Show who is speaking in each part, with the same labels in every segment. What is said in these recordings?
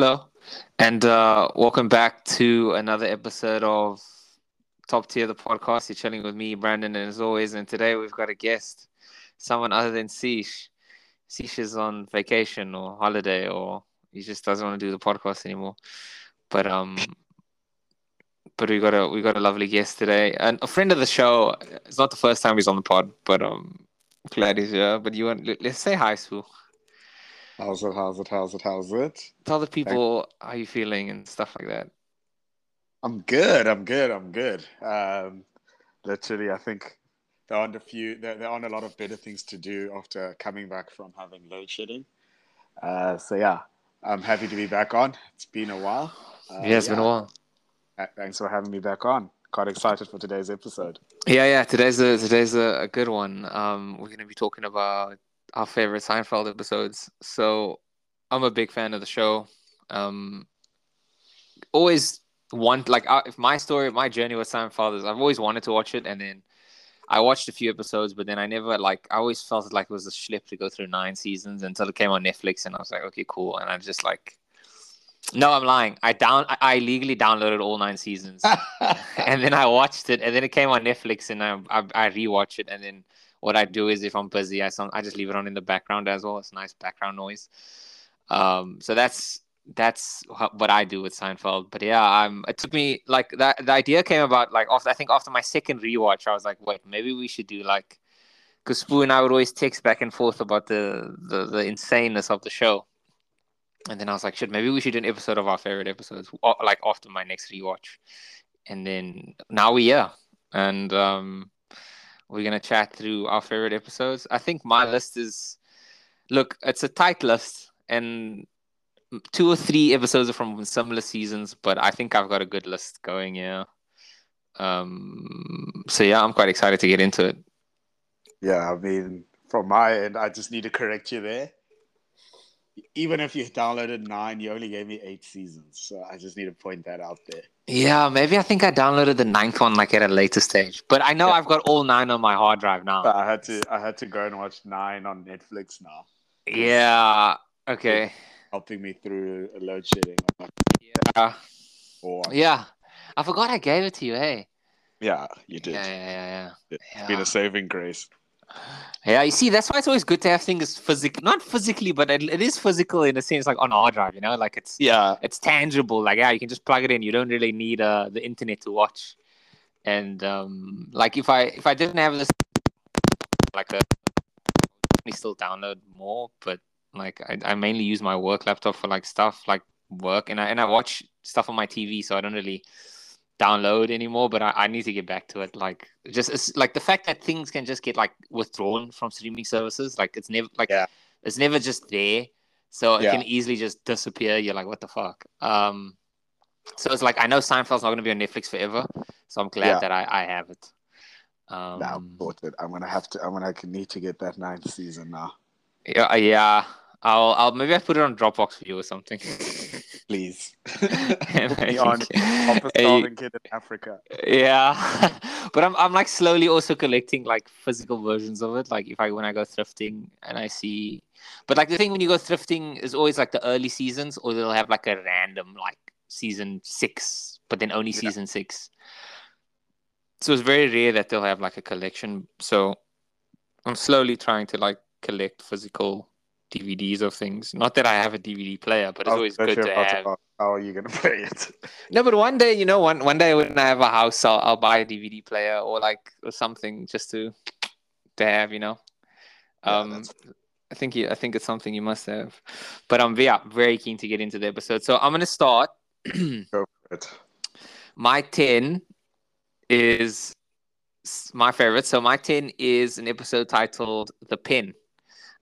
Speaker 1: Hello, and uh, welcome back to another episode of Top Tier the podcast. You're chilling with me, Brandon, and as always, and today we've got a guest, someone other than Siish. Siish is on vacation or holiday, or he just doesn't want to do the podcast anymore. But um, but we got a we got a lovely guest today, and a friend of the show. It's not the first time he's on the pod, but um, glad he's here. But you want let's say hi, Sphu.
Speaker 2: How's it? How's it? How's it? How's it?
Speaker 1: Tell the people how you feeling and stuff like that.
Speaker 2: I'm good. I'm good. I'm good. Um, literally, I think there aren't a few. There, there aren't a lot of better things to do after coming back from having load shedding. Uh, so yeah, I'm happy to be back on. It's been a while. Uh,
Speaker 1: yeah, it's been a while.
Speaker 2: Uh, Thanks for having me back on. Quite excited for today's episode.
Speaker 1: Yeah, yeah. Today's a today's a, a good one. Um, we're gonna be talking about our favorite Seinfeld episodes. So I'm a big fan of the show. Um, always want like if my story, my journey with Seinfeld is I've always wanted to watch it, and then I watched a few episodes, but then I never like I always felt like it was a schlep to go through nine seasons until it came on Netflix, and I was like, okay, cool, and I'm just like. No, I'm lying. I down I, I legally downloaded all nine seasons, and then I watched it, and then it came on Netflix, and I I, I rewatched it, and then what I do is if I'm busy, I some I just leave it on in the background as well. It's nice background noise. Um, so that's that's what I do with Seinfeld. But yeah, I'm. It took me like that. The idea came about like after I think after my second rewatch, I was like, wait, maybe we should do like because Sphu and I would always text back and forth about the, the the insaneness of the show. And then I was like, shit, maybe we should do an episode of our favorite episodes, like after my next rewatch. And then now we're. And um, we're gonna chat through our favorite episodes. I think my list is look, it's a tight list, and two or three episodes are from similar seasons, but I think I've got a good list going. Yeah. Um. So yeah, I'm quite excited to get into it.
Speaker 2: Yeah, I mean, from my end, I just need to correct you there. Even if you downloaded nine, you only gave me eight seasons, so I just need to point that out there.
Speaker 1: Yeah, maybe I think I downloaded the ninth one like at a later stage, but I know
Speaker 2: Yeah.
Speaker 1: I've got all nine on my hard drive now.
Speaker 2: But I had to, I had to go and watch nine on Netflix now,
Speaker 1: Yeah. Okay.
Speaker 2: helping me through a load shedding.
Speaker 1: Yeah.
Speaker 2: Or
Speaker 1: Yeah. I forgot I gave it to you. Hey.
Speaker 2: yeah, you did.
Speaker 1: Yeah. Yeah. Yeah. yeah.
Speaker 2: It's
Speaker 1: Yeah.
Speaker 2: been a saving grace.
Speaker 1: Yeah, you see, that's why it's always good to have things physical, not physically, but it, it is physical in a sense, like on a hard drive. You know, like it's
Speaker 2: Yeah,
Speaker 1: it's tangible. Like yeah, you can just plug it in. You don't really need uh the internet to watch. And um, like if I if I didn't have this, like a, I still download more, but like I, I mainly use my work laptop for like stuff like work, and I and I watch stuff on my TV, so I don't really download anymore. But I, I need to get back to it. Like just it's like the fact that things can just get like withdrawn from streaming services, like it's never like
Speaker 2: Yeah.
Speaker 1: it's never just there. So it
Speaker 2: Yeah.
Speaker 1: can easily just disappear. You're like, what the fuck? Um, so it's like I know Seinfeld's not going to be on Netflix forever, so I'm glad
Speaker 2: Yeah.
Speaker 1: that I, I have it. Um,
Speaker 2: now I'm sorted. I'm gonna have to. I'm gonna need to get that ninth season now.
Speaker 1: yeah, yeah. I'll, I'll maybe I put it on Dropbox for you or something.
Speaker 2: Please. Me on
Speaker 1: can-
Speaker 2: of a
Speaker 1: Hey,
Speaker 2: starving kid in Africa.
Speaker 1: yeah, but I'm I'm like slowly also collecting like physical versions of it. Like if I when I go thrifting and I see, but like the thing when you go thrifting is always like the early seasons, or they'll have like a random like season six, but then only
Speaker 2: Yeah.
Speaker 1: season six. So it's very rare that they'll have like a collection. So I'm slowly trying to like collect physical DVDs of things. Not that I have a DVD player, but it's always good
Speaker 2: literally
Speaker 1: to
Speaker 2: about
Speaker 1: have.
Speaker 2: ask, How are you gonna play it?
Speaker 1: No, but one day, you know, one one day when I have a house, I'll I'll buy a DVD player or like or something just to to have, you know. Um,
Speaker 2: that's-
Speaker 1: I think you, I think it's something you must have. But I'm yeah, very keen to get into the episode. So I'm gonna start.
Speaker 2: Go for it.
Speaker 1: my ten is my favorite. So my ten is an episode titled "The Pen."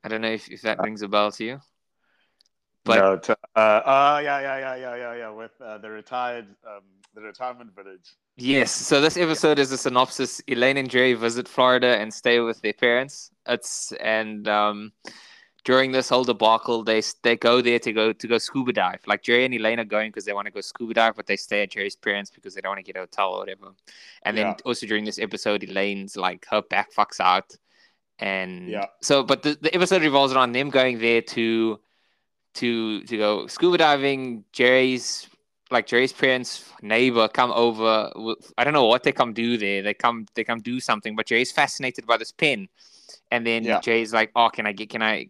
Speaker 1: I don't know if, if that rings a bell to you. But
Speaker 2: no, to, uh, uh, yeah, yeah, yeah, yeah, yeah, yeah. With uh, the retired, um, the retirement village.
Speaker 1: Yes. So this episode is a synopsis. Elaine and Jerry visit Florida and stay with their parents. It's and um, during this whole debacle, they they go there to go to go scuba dive. Like Jerry and Elaine are going because they want to go scuba dive, but they stay at Jerry's parents because they don't want to get a hotel or whatever. And then also during this episode, Elaine's like her back fucks out, and
Speaker 2: Yeah.
Speaker 1: So, but the, the episode revolves around them going there to to to go scuba diving. Jerry's like Jerry's parents' neighbor come over. I don't know what they come do there. They come they come do something, but Jerry's fascinated by this pen, and then yeah. Jerry's like, "Oh, can I get? Can I?"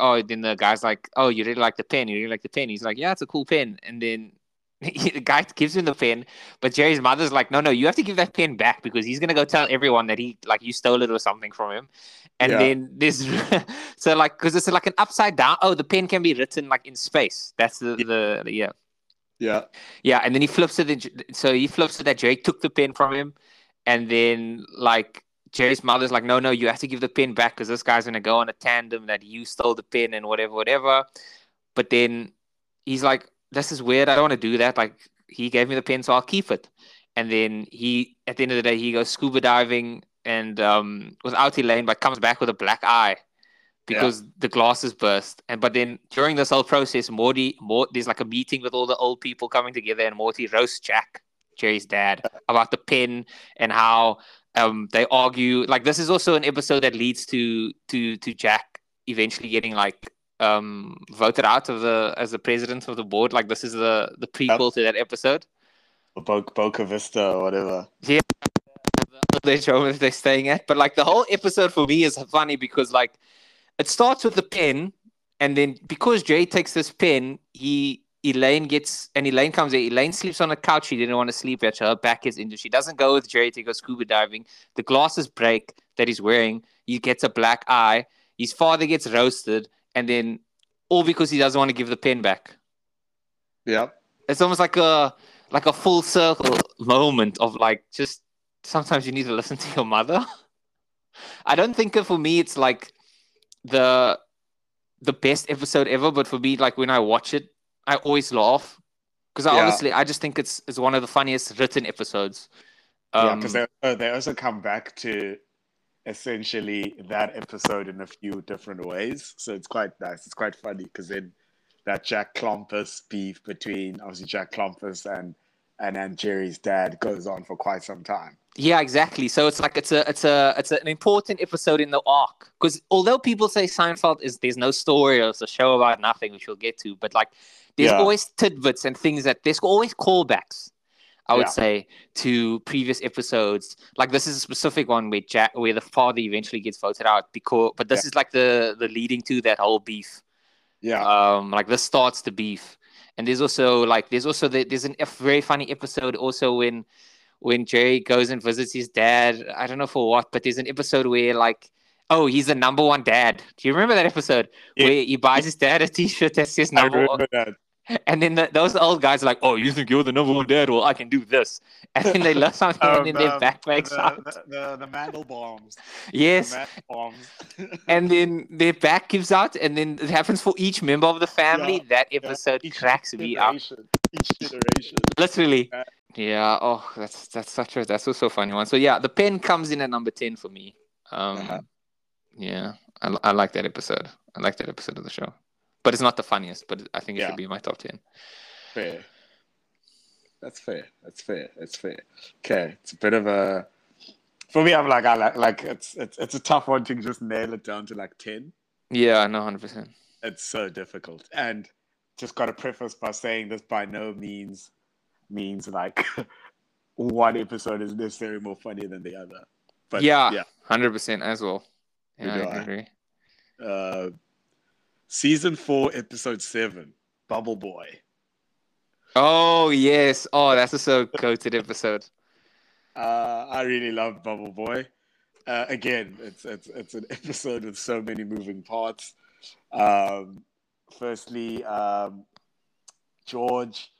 Speaker 1: Oh, then the guy's like, "Oh, you really like the pen? You really like the pen?" He's like, "Yeah, it's a cool pen." And then the guy gives him the pen, but Jerry's mother's like, "No, no, you have to give that pen back because he's gonna go tell everyone that he like you stole it or something from him." And yeah. then this, so like, because it's like an upside down. Oh, the pen can be written like in space. That's the the, the yeah.
Speaker 2: Yeah.
Speaker 1: Yeah, and then he flips it. So he flips it that Jerry took the pen from him, and then like Jerry's mother's like, no, no, you have to give the pen back because this guy's gonna go on a tandem that you stole the pen and whatever, whatever. But then he's like, this is weird. I don't want to do that. Like he gave me the pen, so I'll keep it. And then he, at the end of the day, he goes scuba diving and um, without Elaine, but comes back with a black eye because yeah. the glasses burst. And but then during this whole process, Morty, Mort, there's like a meeting with all the old people coming together, and Morty roasts Jack, Jerry's dad, about the pen and how um, they argue. Like this is also an episode that leads to to to Jack eventually getting like um, voted out of the as the president of the board. Like this is the the prequel yep. to that episode.
Speaker 2: Bo- Boca Vista or whatever.
Speaker 1: Yeah, the show they're staying at. But like the whole episode for me is funny because like it starts with the pen, and then because Jay takes this pen, he Elaine gets and Elaine comes in. Elaine sleeps on a couch. She didn't want to sleep at. her back is injured. She doesn't go with Jay to go scuba diving. The glasses break that he's wearing. He gets a black eye. His father gets roasted, and then all because he doesn't want to give the pen back.
Speaker 2: Yeah,
Speaker 1: it's almost like a like a full circle moment of like just sometimes you need to listen to your mother. I don't think for me it's like the the best episode ever, but for me, like when I watch it, I always laugh because yeah. honestly, I just think it's it's one of the funniest written episodes.
Speaker 2: Um, yeah, because they uh, they also come back to essentially that episode in a few different ways, so it's quite nice. It's quite funny because then that Jack Klompus beef between obviously Jack Klompus and and then Jerry's dad goes on for quite some time.
Speaker 1: Yeah, exactly. So it's like it's a it's a it's an important episode in the arc because although people say Seinfeld is there's no story or it's a show about nothing, which we'll get to, but like there's yeah. always tidbits and things that there's always callbacks. I would yeah. say to previous episodes. Like this is a specific one where Jack, where the father eventually gets voted out because, but this yeah. is like the the leading to that whole beef.
Speaker 2: Yeah.
Speaker 1: Um, like this starts the beef, and there's also like there's also the, there's an, a very funny episode also when when Jerry goes and visits his dad. I don't know for what, but there's an episode where like, oh, he's the number one dad. Do you remember that episode yeah. where he buys his dad a T-shirt that says number one? That. And then the, those old guys are like, "Oh, you think you're the number one dad? Well, I can do this." And then they love something um, in their backpacks
Speaker 2: the, out. The, the, the mantle bombs.
Speaker 1: Yes. Mantle bombs. and then their back gives out, and then it happens for each member of the family. Yeah, that episode yeah. cracks me up. Each generation. Literally. Yeah. Yeah. Oh, that's that's such a that's also a funny one. So yeah, the pen comes in at number ten for me. Um, uh-huh. yeah, I, I like that episode. I like that episode of the show, but it's not the funniest. But I think it yeah. should be my top ten.
Speaker 2: Fair. That's fair. That's fair. That's fair. Okay, it's a bit of a. For me, I'm like I like like it's it's it's a tough one to just nail it down to like ten.
Speaker 1: Yeah, no, hundred percent.
Speaker 2: It's so difficult, and just got to preface by saying this by no means means like one episode is necessarily more funny than the other.
Speaker 1: But yeah, hundred percent as well. Yeah, I agree.
Speaker 2: Uh, season four, episode seven, Bubble Boy.
Speaker 1: Oh yes! Oh, that's a so goated episode.
Speaker 2: Uh, I really love Bubble Boy. Uh, again, it's it's it's an episode with so many moving parts. Um, firstly, um, George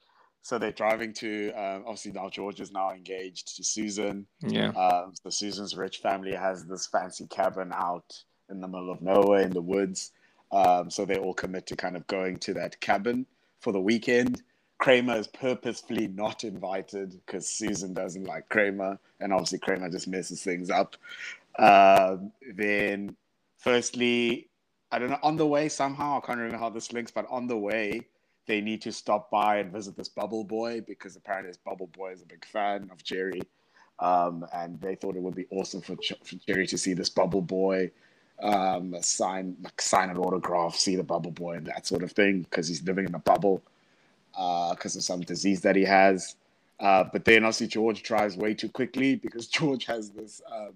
Speaker 2: so they're driving to um, obviously now George is now engaged to Susan.
Speaker 1: Yeah.
Speaker 2: Um, so Susan's rich family has this fancy cabin out in the middle of nowhere in the woods. Um, so they all commit to kind of going to that cabin for the weekend. Kramer is purposefully not invited because Susan doesn't like Kramer, and obviously Kramer just messes things up. Um, then, firstly, I don't know on the way somehow I can't remember how this links, but on the way they need to stop by and visit this Bubble Boy because apparently this Bubble Boy is a big fan of Jerry. Um, and they thought it would be awesome for, for Jerry to see this Bubble Boy. Um, sign like sign an autograph, see the bubble boy, and that sort of thing because he's living in a bubble because uh, of some disease that he has. Uh, but then obviously George drives way too quickly because George has this um,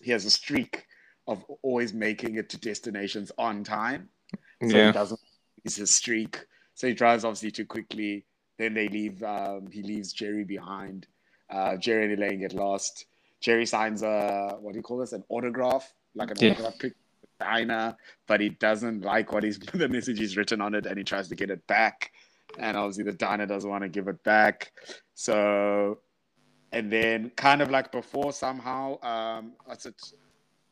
Speaker 2: he has a streak of always making it to destinations on time. So
Speaker 1: Yeah.
Speaker 2: he doesn't it's his streak. So he drives obviously too quickly. Then they leave um, he leaves Jerry behind. Uh, Jerry and Elaine get lost. Jerry signs a what do you call this? An autograph, like an
Speaker 1: Yeah.
Speaker 2: autograph pic Dinah, but he doesn't like what he's the message he's written on it and he tries to get it back. And obviously the diner doesn't want to give it back. So and then kind of like before somehow um what's it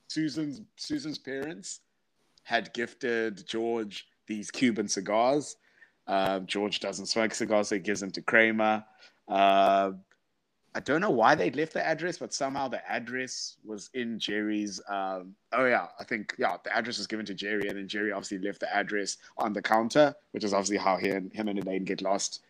Speaker 2: Susan's Susan's parents had gifted George these Cuban cigars. Um, George doesn't smoke cigars, so he gives them to Kramer. Uh, I don't know why they'd left the address, but somehow the address was in Jerry's. Um, oh yeah, I think yeah, the address was given to Jerry, and then Jerry obviously left the address on the counter, which is obviously how and him and Elaine get lost.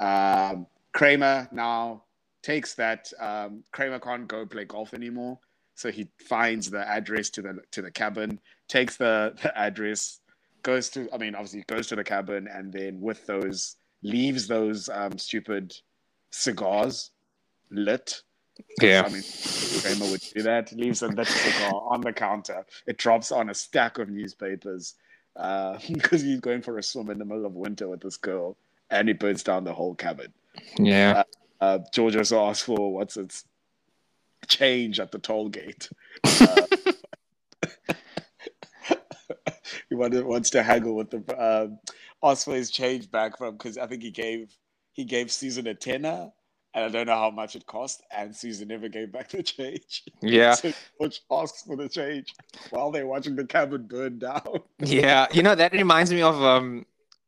Speaker 2: Um, Kramer now takes that. Um, Kramer can't go play golf anymore, so he finds the address to the to the cabin, takes the the address, goes to. I mean, obviously goes to the cabin, and then with those leaves those um, stupid cigars lit.
Speaker 1: Yeah.
Speaker 2: I mean, Kramer would do that. Leaves a lit cigar on the counter. It drops on a stack of newspapers uh, because he's going for a swim in the middle of winter with this girl, and he burns down the whole cabin.
Speaker 1: Yeah.
Speaker 2: Uh, George also asks for what's its change at the toll gate. Uh, he wanted, wants to haggle with the um, ask for his change back from because I think he gave he gave Susan a tenner, and I don't know how much it cost, and Susan never gave back the change.
Speaker 1: Yeah.
Speaker 2: So George asks for the change while they're watching the cabin burn down.
Speaker 1: Yeah, you know that reminds me of um,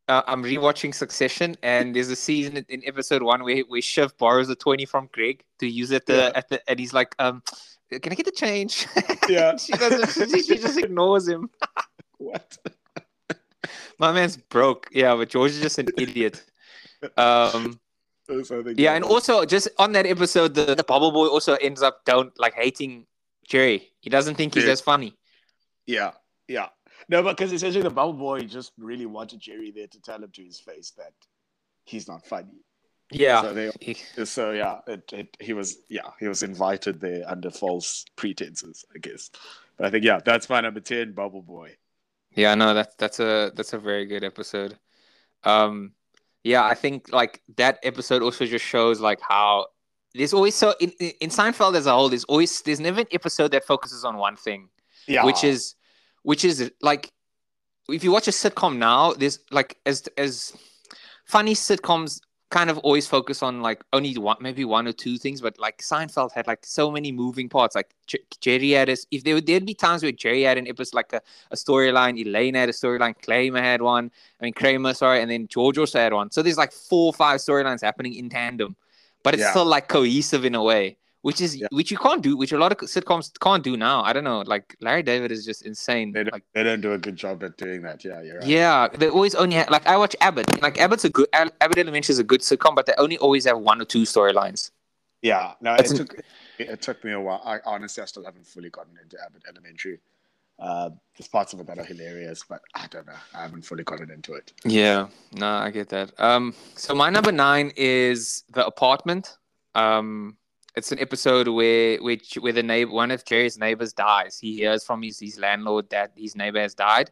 Speaker 1: uh, I'm rewatching Succession, and there's a season in- episode one where where Shiv borrows a twenty from Greg to use at the
Speaker 2: Yeah.
Speaker 1: at the, and he's like, um, can I get the change?
Speaker 2: Yeah.
Speaker 1: she doesn't. She, she just ignores him.
Speaker 2: What?
Speaker 1: My man's broke. Yeah, but George is just an idiot. Um, yeah, and also just on that episode, the, the bubble boy also ends up down like hating Jerry. He doesn't think he's
Speaker 2: Yeah.
Speaker 1: as funny.
Speaker 2: Yeah, yeah. No, but because essentially the bubble boy just really wanted Jerry there to tell him to his face that he's not funny.
Speaker 1: Yeah.
Speaker 2: So they
Speaker 1: He-
Speaker 2: so yeah, it, it, he was yeah he was invited there under false pretenses, I guess. But I think yeah, that's my number ten, Bubble Boy.
Speaker 1: Yeah, no, that's that's a that's a very good episode. Um, yeah, I think like that episode also just shows like how there's always so in in in Seinfeld as a whole, there's always there's never an episode that focuses on one thing,
Speaker 2: Yeah,
Speaker 1: which is which is like if you watch a sitcom now, there's like as as funny sitcoms kind of always focus on like only one maybe one or two things, but like Seinfeld had like so many moving parts. Like J- Jerry had his, if there would there'd be times where Jerry had an episode like a, a storyline, Elaine had a storyline, Kramer had one. I mean Kramer, sorry, and then George also had one. So there's like four or five storylines happening in tandem, but it's
Speaker 2: Yeah.
Speaker 1: still like cohesive in a way. Which is
Speaker 2: Yeah.
Speaker 1: which you can't do, which a lot of sitcoms can't do now. I don't know. Like Larry David is just insane.
Speaker 2: they don't,
Speaker 1: Like
Speaker 2: they don't do a good job at doing that. Yeah, you're right.
Speaker 1: yeah, they always only have, like I watch Abbott. Like Abbott's a good Ab- Abbott Elementary is a good sitcom, but they only always have one or two storylines.
Speaker 2: Yeah, no, it
Speaker 1: That's
Speaker 2: took it took me a while. I honestly, I still haven't fully gotten into Abbott Elementary. Uh, there's parts of it that are hilarious, but I don't know. I haven't fully gotten into it.
Speaker 1: Yeah, no, I get that. Um, so my number nine is the apartment. Um, it's an episode where which where the neighbor one of Jerry's neighbors dies. He hears from his his landlord that his neighbor has died.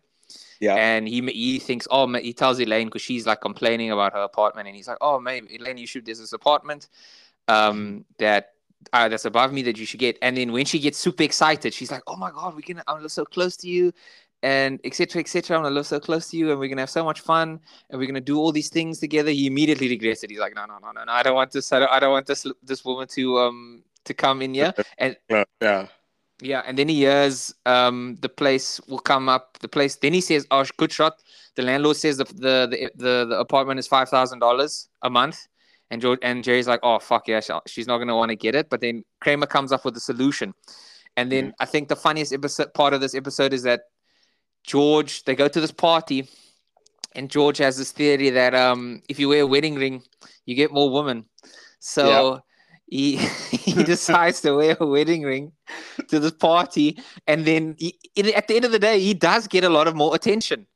Speaker 2: Yeah.
Speaker 1: And he he thinks, oh, he tells Elaine because she's like complaining about her apartment, and he's like, oh, maybe Elaine, you should. There's this apartment, um, that uh, that's above me that you should get. And then when she gets super excited, she's like, oh my god, we can. I'm so close to you, and etc. etc. I'm gonna live so close to you, and we're gonna have so much fun, and we're gonna do all these things together. He immediately regrets it. He's like, no, no, no, no, no. I don't want this. I don't, I don't want this this woman to um to come in here. And
Speaker 2: yeah,
Speaker 1: yeah, and then he hears um the place will come up. The place. Then he says, "Oh, good shot." The landlord says the the the, the, apartment is five thousand dollars a month, and George and Jerry's like, "Oh fuck yeah, she's not gonna want to get it." But then Kramer comes up with a solution, and then I think the funniest episode part of this episode is that George they go to this party, and George has this theory that um if you wear a wedding ring, you get more women. So he he decides to wear a wedding ring to this party, and then he, at the end of the day, he does get a lot of more attention.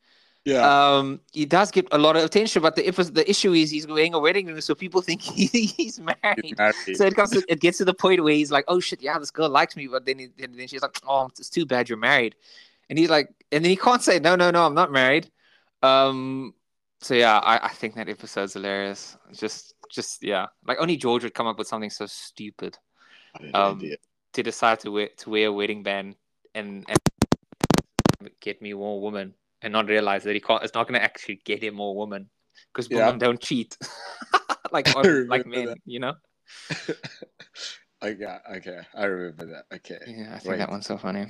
Speaker 2: Yeah.
Speaker 1: Um, he does get a lot of attention, but the if the issue is he's wearing a wedding ring, so people think he, he's married.
Speaker 2: He's married.
Speaker 1: So it comes, to, it gets to the point where he's like, "Oh shit, yeah, this girl likes me," but then he, then she's like, "Oh, it's too bad you're married," and he's like, and then he can't say, "No, no, no, I'm not married." Um, so yeah, I, I think that episode's hilarious. Just, just yeah, like only George would come up with something so stupid. Um, to decide to wear to wear a wedding band and, and get me more woman and not realize that he can't. It's not going to actually get him more woman because
Speaker 2: Yeah.
Speaker 1: women don't cheat like on, like men.
Speaker 2: that.
Speaker 1: You know?
Speaker 2: okay, okay, I remember that. Okay.
Speaker 1: Yeah, I think
Speaker 2: Wait.
Speaker 1: that one's so funny.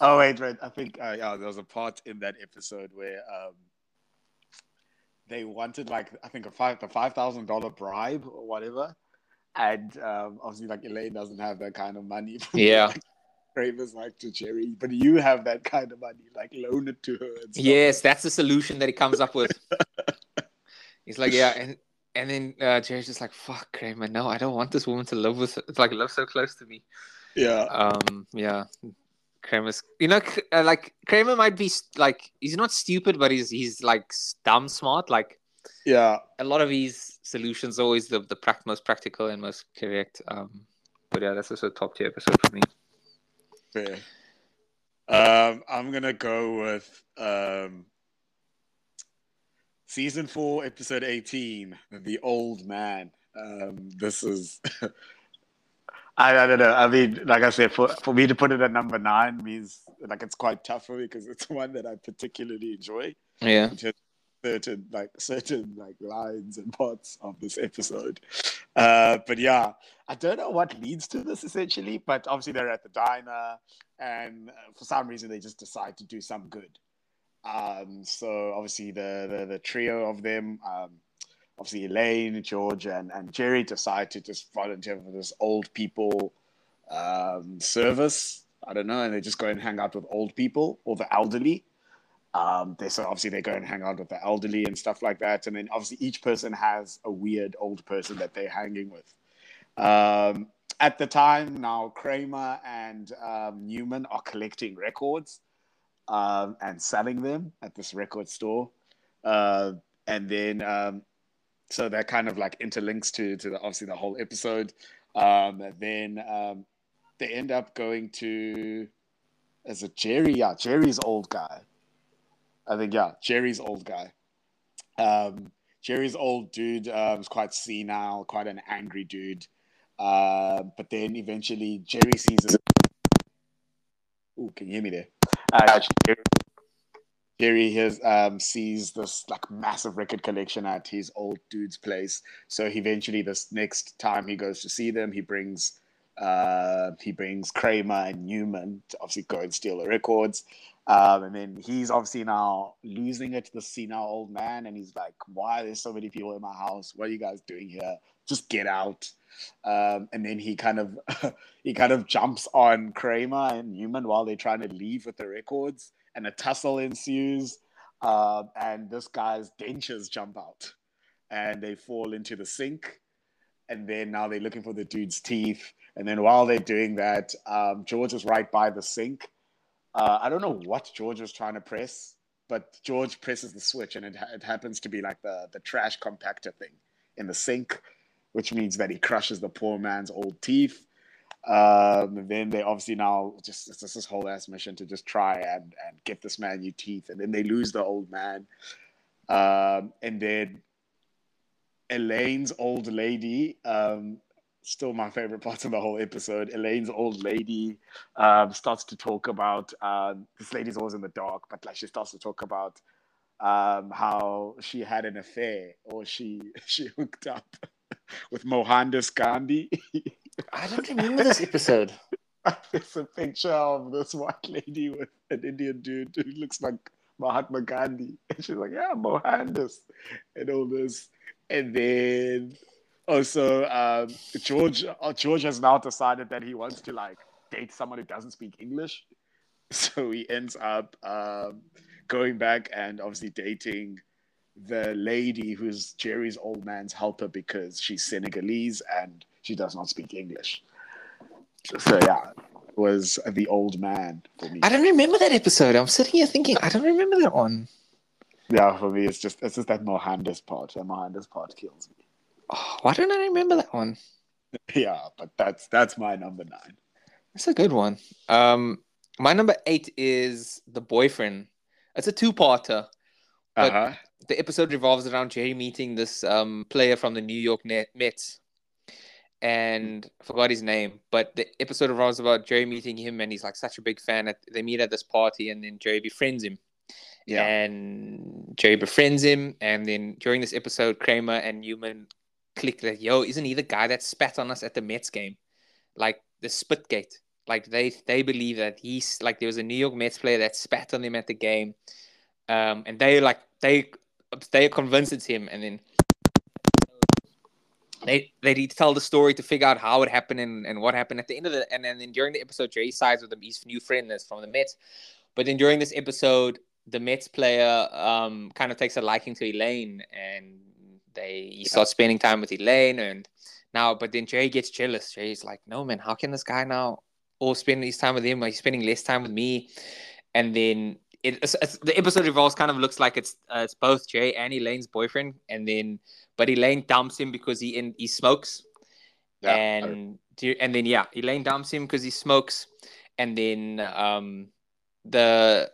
Speaker 2: Oh wait, wait. I think uh, yeah, there was a part in that episode where um, they wanted like I think a five the five thousand dollar bribe or whatever, and um, obviously like Elaine doesn't have that kind of money.
Speaker 1: Yeah.
Speaker 2: like, Kramer's like to Jerry, but you have that kind of money. Like loan it to her.
Speaker 1: Yes, that's the solution that he comes up with. He's like, yeah, and and then uh, Jerry's just like, "Fuck, Kramer, no, I don't want this woman to live with, like, live so close to me."
Speaker 2: Yeah.
Speaker 1: Um, yeah, Kramer's, you know, uh, like Kramer might be like he's not stupid, but he's he's like dumb smart. Like
Speaker 2: Yeah.
Speaker 1: a lot of his solutions are always the the prac- most practical and most correct. Um, but yeah, that's also a top tier episode for me.
Speaker 2: Fair. Um, I'm gonna go with um, season four, episode eighteen, the old man. Um, this is. I, I don't know. I mean, like I said, for, for me to put it at number nine means like it's quite tough for me because it's one that I particularly enjoy.
Speaker 1: Yeah,
Speaker 2: certain like certain like lines and parts of this episode. Uh, but yeah, I don't know what leads to this essentially, but obviously they're at the diner, and uh, for some reason they just decide to do some good. Um, so obviously the, the the trio of them, um, obviously Elaine, George, and and Jerry decide to just volunteer for this old people um, service. I don't know, and they just go and hang out with old people or the elderly um, they so obviously they go and hang out with the elderly and stuff like that, and then obviously each person has a weird old person that they're hanging with. Um, at the time, now Kramer and um, Newman are collecting records um, and selling them at this record store, uh, and then um, so that kind of like interlinks to to the, obviously the whole episode. Um, then um, they end up going to as a Jerry, yeah, Jerry's old guy. I think yeah, Jerry's old guy. Um, Jerry's old dude um, is quite senile, quite an angry dude. Uh, but then eventually Jerry sees. Ooh, can you hear me there? Uh, Jerry, Jerry has, um, sees this like massive record collection at his old dude's place. So he eventually, this next time he goes to see them, he brings uh, he brings Kramer and Newman to obviously go and steal the records. Um, and then he's obviously now losing it to the senile old man, and he's like, "Why are there so many people in my house? What are you guys doing here? Just get out!" Um, and then he kind of he kind of jumps on Kramer and Newman while they're trying to leave with the records, and a tussle ensues. Um, and this guy's dentures jump out, and they fall into the sink. And then now they're looking for the dude's teeth. And then while they're doing that, um, George is right by the sink. Uh, I don't know what George was trying to press, but George presses the switch, and it, it happens to be like the, the trash compactor thing in the sink, which means that he crushes the poor man's old teeth. Um, then they obviously now just it's just this whole ass mission to just try and, and get this man new teeth, and then they lose the old man. Um, and then Elaine's old lady, um, still my favorite part of the whole episode. Elaine's old lady um, starts to talk about uh, this lady's always in the dark, but like she starts to talk about um, how she had an affair or she she hooked up with Mohandas Gandhi.
Speaker 1: I don't remember this episode.
Speaker 2: There's a picture of this white lady with an Indian dude who looks like Mahatma Gandhi. And she's like, yeah, Mohandas and all this. And then also um, George uh, George has now decided that he wants to like date someone who doesn't speak English. So he ends up um, going back and obviously dating the lady who's Jerry's old man's helper because she's Senegalese and she does not speak English. So yeah, was the old man for me.
Speaker 1: I don't remember that episode. I'm sitting here thinking, I don't remember that one.
Speaker 2: Yeah, for me, it's just it's just that Mohandas part. That Mohandas part kills me.
Speaker 1: Oh, why don't I remember that one?
Speaker 2: Yeah, but that's that's my number nine.
Speaker 1: That's a good one. Um, my number eight is the boyfriend. It's a two-parter. But
Speaker 2: Uh-huh.
Speaker 1: The episode revolves around Jerry meeting this um, player from the New York Mets, and I forgot his name. But the episode revolves about Jerry meeting him, and he's like such a big fan. At they meet at this party, and then Jerry befriends him,
Speaker 2: Yeah.
Speaker 1: and Jerry befriends him. And then during this episode, Kramer and Newman click that, "Yo, isn't he the guy that spat on us at the Mets game, like the Spitgate?" Like they they believe that he's like there was a New York Mets player that spat on them at the game, um, and they like they they convinced him, and then they they need to tell the story to figure out how it happened and, and what happened at the end of the and, and then during the episode Jerry sides with him, his new friend that's from the Mets, but then during this episode the Mets player um kind of takes a liking to Elaine and they he starts spending time with Elaine and now but then Jerry gets jealous. Jerry's like, no man, how can this guy now all spend his time with him? Like he's spending less time with me, and then it, it's, it's- the episode revolves kind of looks like it's uh, it's both Jay and Elaine's boyfriend, and then but Elaine dumps him because he in, he smokes,
Speaker 2: Yeah.
Speaker 1: and do- and then yeah, Elaine dumps him because he smokes, and then um the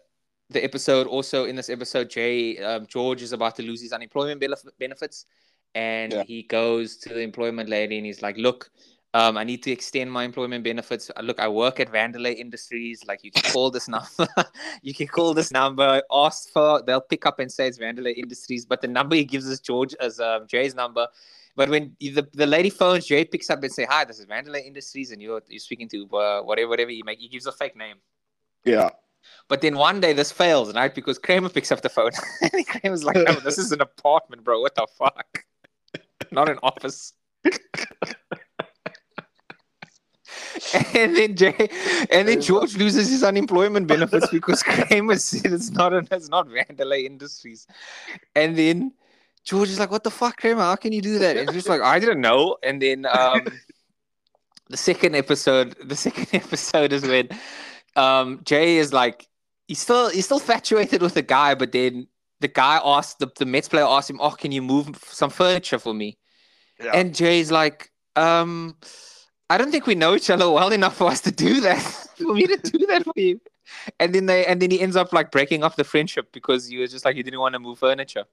Speaker 1: the episode also in this episode Jay um, George is about to lose his unemployment benefits, and
Speaker 2: Yeah.
Speaker 1: he goes to the employment lady and he's like, look. Um, I need to extend my employment benefits. Uh, Look, I work at Vandelay Industries. Like, you can call this number. you can call this number. Ask for. They'll pick up and say it's Vandelay Industries. But the number he gives us George as um, Jay's number. But when the, the lady phones, Jay picks up and say, "Hi, this is Vandelay Industries," and you're you're speaking to uh, whatever whatever he make. He gives a fake name.
Speaker 2: Yeah.
Speaker 1: But then one day this fails, right? Because Kramer picks up the phone. and Kramer's like, no, this is an apartment, bro. What the fuck? Not an office. And then Jay, and then George loses his unemployment benefits because Kramer said it's not an, it's not Vandelay Industries. And then George is like, "What the fuck, Kramer? How can you do that?" And he's just like, "I didn't know." And then um, the second episode, the second episode is when um, Jay is like, he's still he's still infatuated with the guy, but then the guy asked the, the Mets player asked him, "Oh, can you move some furniture for me?"
Speaker 2: Yeah.
Speaker 1: And Jay's like, um, I don't think we know each other well enough for us to do that. for me to do that for you. And then they and then he ends up like breaking up the friendship because he was just like you didn't want to move furniture.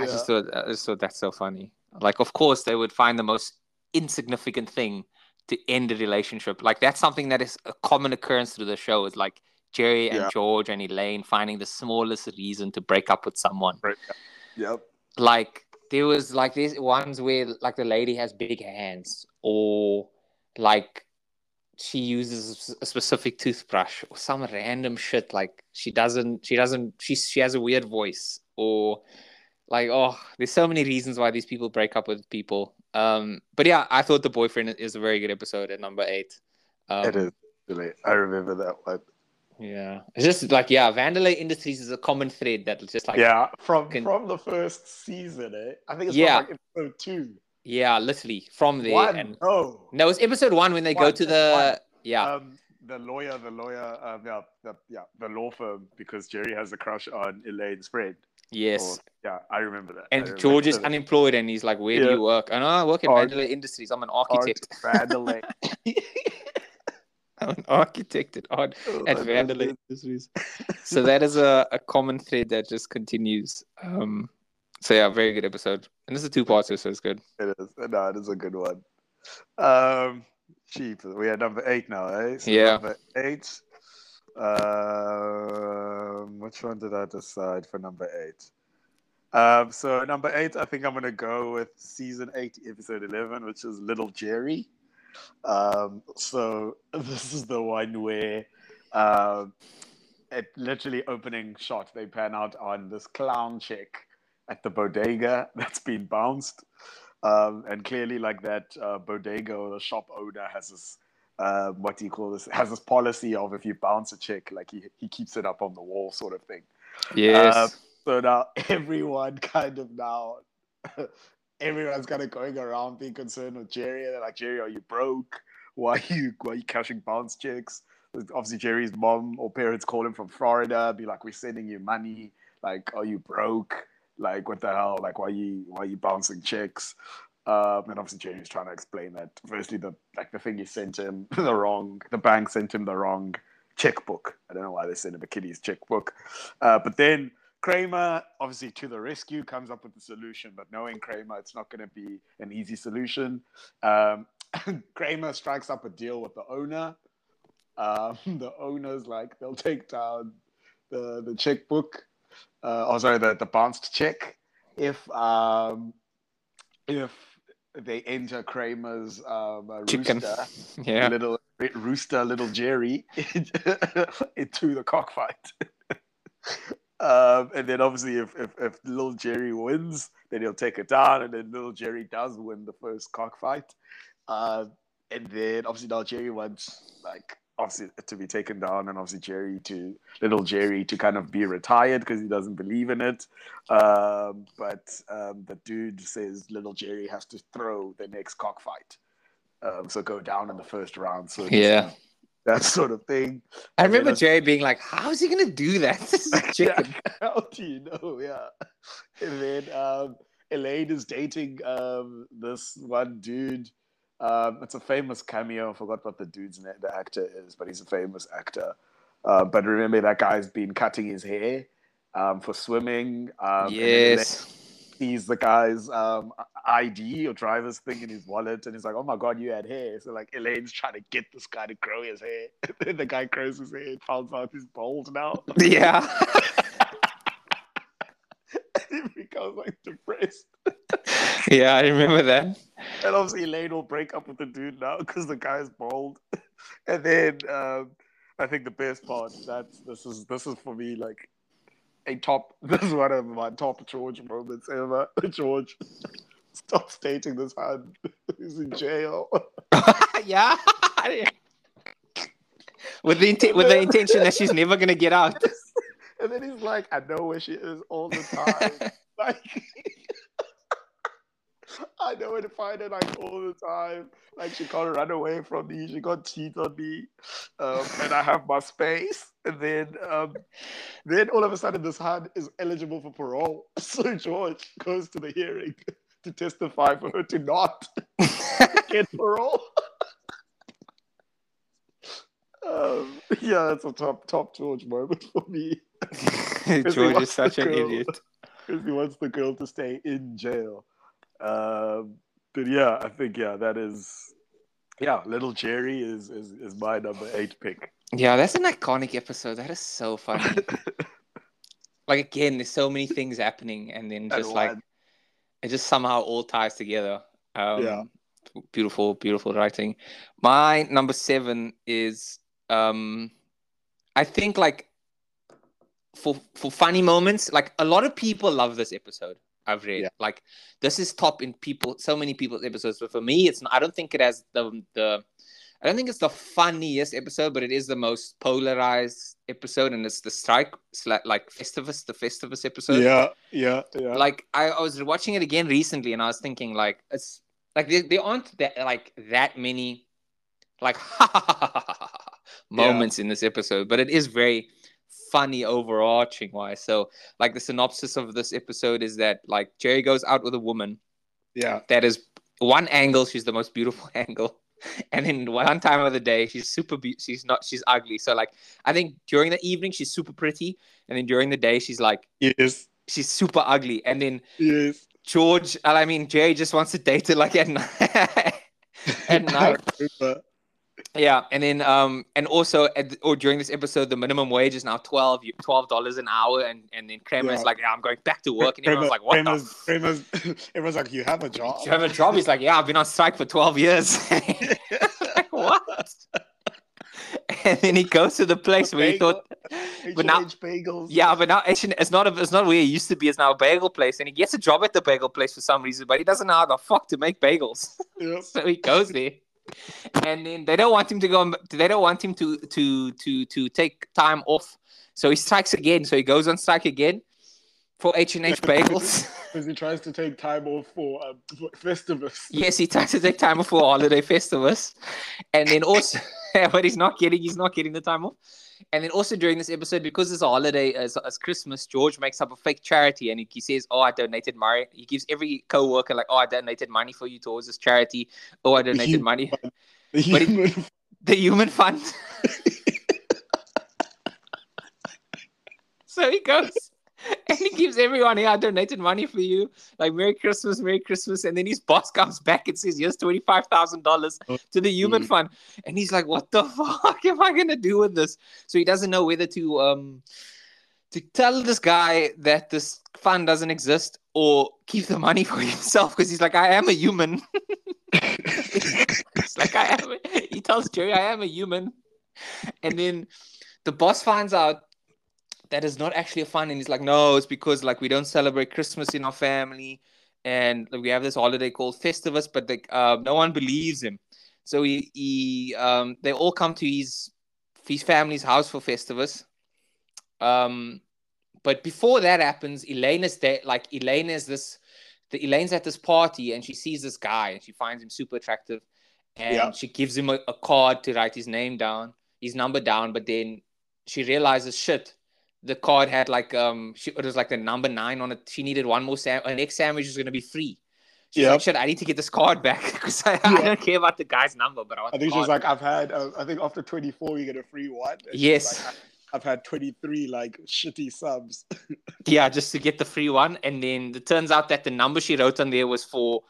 Speaker 1: I just thought I just thought that's so funny. Like, of course, they would find the most insignificant thing to end a relationship. Like that's something that is a common occurrence through the show. Is like Jerry and
Speaker 2: Yeah.
Speaker 1: George and Elaine finding the smallest reason to break up with someone
Speaker 2: Yep.
Speaker 1: like there was like these ones where like the lady has big hands or like she uses a specific toothbrush or some random shit like she doesn't she doesn't she she has a weird voice or like oh there's so many reasons why these people break up with people um but yeah i thought the boyfriend is a very good episode at number eight um,
Speaker 2: it is. Really. I remember that one.
Speaker 1: yeah it's just like yeah vandelay industries is a common thread that just like
Speaker 2: yeah, from
Speaker 1: can-
Speaker 2: from the first season, eh? I think it's
Speaker 1: Yeah.
Speaker 2: from like episode two.
Speaker 1: Yeah literally from there
Speaker 2: One.
Speaker 1: and
Speaker 2: Oh.
Speaker 1: No, it's episode one when they go to the
Speaker 2: one.
Speaker 1: yeah
Speaker 2: Um, the lawyer, the lawyer, um, yeah, the, yeah, the law firm, because Jerry has a crush on Elaine's friend.
Speaker 1: yes,
Speaker 2: Or- yeah, I remember that.
Speaker 1: And
Speaker 2: remember
Speaker 1: George is
Speaker 2: that.
Speaker 1: unemployed and he's like, "Where do you work?" And I work at
Speaker 2: Art-
Speaker 1: Vandelay Industries. I'm an
Speaker 2: Art
Speaker 1: architect.
Speaker 2: Vandelay.
Speaker 1: I'm an architect at art
Speaker 2: Oh,
Speaker 1: at
Speaker 2: I love
Speaker 1: Vandelay
Speaker 2: it.
Speaker 1: Industries. so that is a, a common thread that just continues. Um, so yeah, very good episode, and this is two parts, so it's good.
Speaker 2: It is. No, it is a good one. Um, cheap. We are number eight now, eh? So
Speaker 1: Yeah.
Speaker 2: Number eight. Um, which one did I decide for number eight? Um, so number eight, I think I'm gonna go with season eight, episode eleven, which is Little Jerry. Um, so this is the one where, um, it literally opening shot. They pan out on this clown chick at the bodega that's been bounced. Um, and clearly, like that uh, bodega or the shop owner has this, uh, what do you call this? Has this policy of if you bounce a chick, like he, he keeps it up on the wall, sort of thing.
Speaker 1: Yes,
Speaker 2: Uh, So now everyone kind of now, everyone's kind of going around being concerned with Jerry. They're like, Jerry, are you broke? Why are you why are you cashing bounce checks? Obviously, Jerry's mom or parents call him from Florida, be like, "We're sending you money. Like, are you broke? Like, what the hell? Like, why you why you bouncing checks?" Um, and obviously, Jerry's trying to explain that. Firstly, the like the thing he sent him the wrong, the bank sent him the wrong checkbook. I don't know why they sent him a kiddies checkbook. Uh, but then Kramer, obviously to the rescue, comes up with the solution. But knowing Kramer, it's not going to be an easy solution. Um, Kramer strikes up a deal with the owner. Um, the owner's like, they'll take down the, the checkbook. Uh, oh, sorry, the, the bounced check if um, if they enter Kramer's um,
Speaker 1: Chicken.
Speaker 2: rooster,
Speaker 1: Yeah.
Speaker 2: little rooster, little Jerry, into the cockfight. um, and then obviously, if, if if little Jerry wins, then he'll take it down, and then little Jerry does win the first cockfight. Uh, and then obviously now Jerry wants like obviously to be taken down, and obviously Jerry to little Jerry to kind of be retired because he doesn't believe in it. Um, but um, the dude says little Jerry has to throw the next cockfight. Um, so go down in the first round. So
Speaker 1: Yeah.
Speaker 2: that sort of thing.
Speaker 1: I
Speaker 2: then
Speaker 1: remember Jerry being like, "How is he gonna do that? This is chicken."
Speaker 2: Yeah, how do you know? Yeah. And then um, Elaine is dating um, this one dude. Um, it's a famous cameo. I forgot what the dude's name, the actor is, but he's a famous actor. Uh, but remember, that guy's been cutting his hair um, for swimming. Um, and then Elaine
Speaker 1: yes.
Speaker 2: sees the guy's um, ID or driver's thing in his wallet, and he's like, "Oh my god, you had hair!" So like Elaine's trying to get this guy to grow his hair. Then the guy grows his hair finds out he's bald now.
Speaker 1: Yeah.
Speaker 2: he becomes like depressed.
Speaker 1: yeah, I remember that.
Speaker 2: And obviously Elaine will break up with the dude now because the guy's bald. And then um, I think the best part that's this is this is for me like a top this is one of my top George moments ever. George stop dating this hun who's in jail.
Speaker 1: yeah. with the inten- with the intention that she's never gonna get out.
Speaker 2: and then he's like, I know where she is all the time. like I know where to find her like all the time. Like she can't run away from me. She can't cheat on me, um, and I have my space. And then, um, then all of a sudden, this hun is eligible for parole. So George goes to the hearing to testify for her to not get parole. um, yeah, that's a top top George moment for me.
Speaker 1: George is such an
Speaker 2: Girl.
Speaker 1: idiot.
Speaker 2: Because he wants the girl to stay in jail. Um, but yeah, I think yeah, that is yeah. Little Jerry is is, is my number eight pick.
Speaker 1: Yeah, that's an iconic episode. That is so funny. like again, there's so many things happening, and then just like
Speaker 2: once.
Speaker 1: it just somehow all ties together. Um,
Speaker 2: Yeah.
Speaker 1: Beautiful, beautiful writing. My number seven is, um, I think like for for funny moments, like a lot of people love this episode. I've read
Speaker 2: Yeah.
Speaker 1: like this is top in people, so many people's episodes. But for me, it's not, I don't think it has the the. I don't think it's the funniest episode, but it is the most polarized episode, and it's the strike, like Festivus, the Festivus episode
Speaker 2: yeah, yeah, yeah.
Speaker 1: like I, I was watching it again recently and I was thinking like it's like there, there aren't that like that many like moments in this episode, but it is very funny overarching wise. So like the synopsis of this episode is that like Jerry goes out with a woman
Speaker 2: yeah,
Speaker 1: that is one angle, she's the most beautiful angle. And then one time of the day, she's super. Be- she's not. She's ugly. So like, I think during the evening she's super pretty, and then during the day she's like
Speaker 2: yes,
Speaker 1: she's super ugly. And then
Speaker 2: yes.
Speaker 1: George, I mean, Jerry just wants to date her like at night. at night. Yeah, and then um, and also at, or during this episode, the minimum wage is now 12 dollars an hour, and and then Kramer's
Speaker 2: Yeah.
Speaker 1: like, yeah, I'm going back to work, and everyone's like, what? the
Speaker 2: Kramer's,
Speaker 1: f-
Speaker 2: Kramer's, everyone's like, you have a job.
Speaker 1: You have a job? He's like, yeah, I've been on strike for 12 years. like, what? and then he goes to the place where he thought, but now-
Speaker 2: bagels.
Speaker 1: yeah, but now it's not a, it's not where it used to be. It's now a bagel place, and he gets a job at the bagel place for some reason, but he doesn't know how the fuck to make bagels.
Speaker 2: yeah.
Speaker 1: so he goes there, and then they don't want him to go. They don't want him to to to to take time off. So he strikes again. So he goes on strike again for H and H bagels.
Speaker 2: Because he tries to take time off for, uh, for Festivus.
Speaker 1: yes, he tries to take time off for holiday Festivus, and then also, but he's not getting he's not getting the time off. And then also during this episode, because it's a holiday uh, as, as Christmas, George makes up a fake charity and he, he says, "Oh, I donated money." He gives every co-worker like, "Oh, I donated money for you towards this charity." Oh, I donated money.
Speaker 2: The human,
Speaker 1: he, the human fund. so he goes and he gives everyone, "Yeah, I donated money for you. Like Merry Christmas, Merry Christmas." And then his boss comes back and says, "Here's twenty five thousand dollars to the human
Speaker 2: Mm.
Speaker 1: fund." And he's like, "What the fuck am I gonna do with this?" So he doesn't know whether to um to tell this guy that this fund doesn't exist or keep the money for himself because he's like, "I am a human." it's like I am. He tells Jerry, "I am a human," and then the boss finds out that is not actually a fun, and he's like, "No, it's because like we don't celebrate Christmas in our family, and we have this holiday called Festivus, but like uh, no one believes him." So he, he um, they all come to his his family's house for Festivus. Um, but before that happens, Elaine is there. Like Elaine is this. The Elaine's at this party and she sees this guy and she finds him super attractive, and
Speaker 2: Yeah.
Speaker 1: she gives him a, a card to write his name down, his number down. But then she realizes, shit, the card had like um, she, it was like the number nine on it. She needed one more sandwich. Her next sandwich was gonna be free. She's
Speaker 2: Yep.
Speaker 1: like, shit, I need to get this card back because I, I don't care about the guy's number, but I want
Speaker 2: I think she was
Speaker 1: card.
Speaker 2: like, I've had, uh, I think after 24, you get a free one. And
Speaker 1: Yes.
Speaker 2: like, I've had 23 like shitty subs.
Speaker 1: Yeah, just to get the free one. And then it turns out that the number she wrote on there was for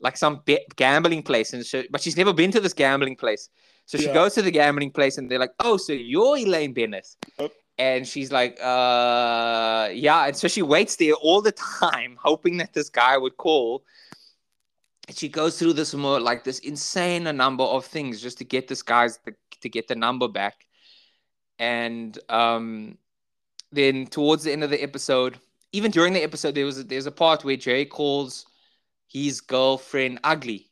Speaker 1: like some be- gambling place. And so, but she's never been to this gambling place. So she
Speaker 2: Yeah.
Speaker 1: goes to the gambling place and they're like, oh, so you're Elaine Bennett.
Speaker 2: Yep.
Speaker 1: And she's like, uh, yeah. And so she waits there all the time, hoping that this guy would call. And she goes through this more like this insane number of things just to get this guy's to get the number back. And um, then towards the end of the episode, even during the episode, there was a, there's a part where Jerry calls his girlfriend ugly,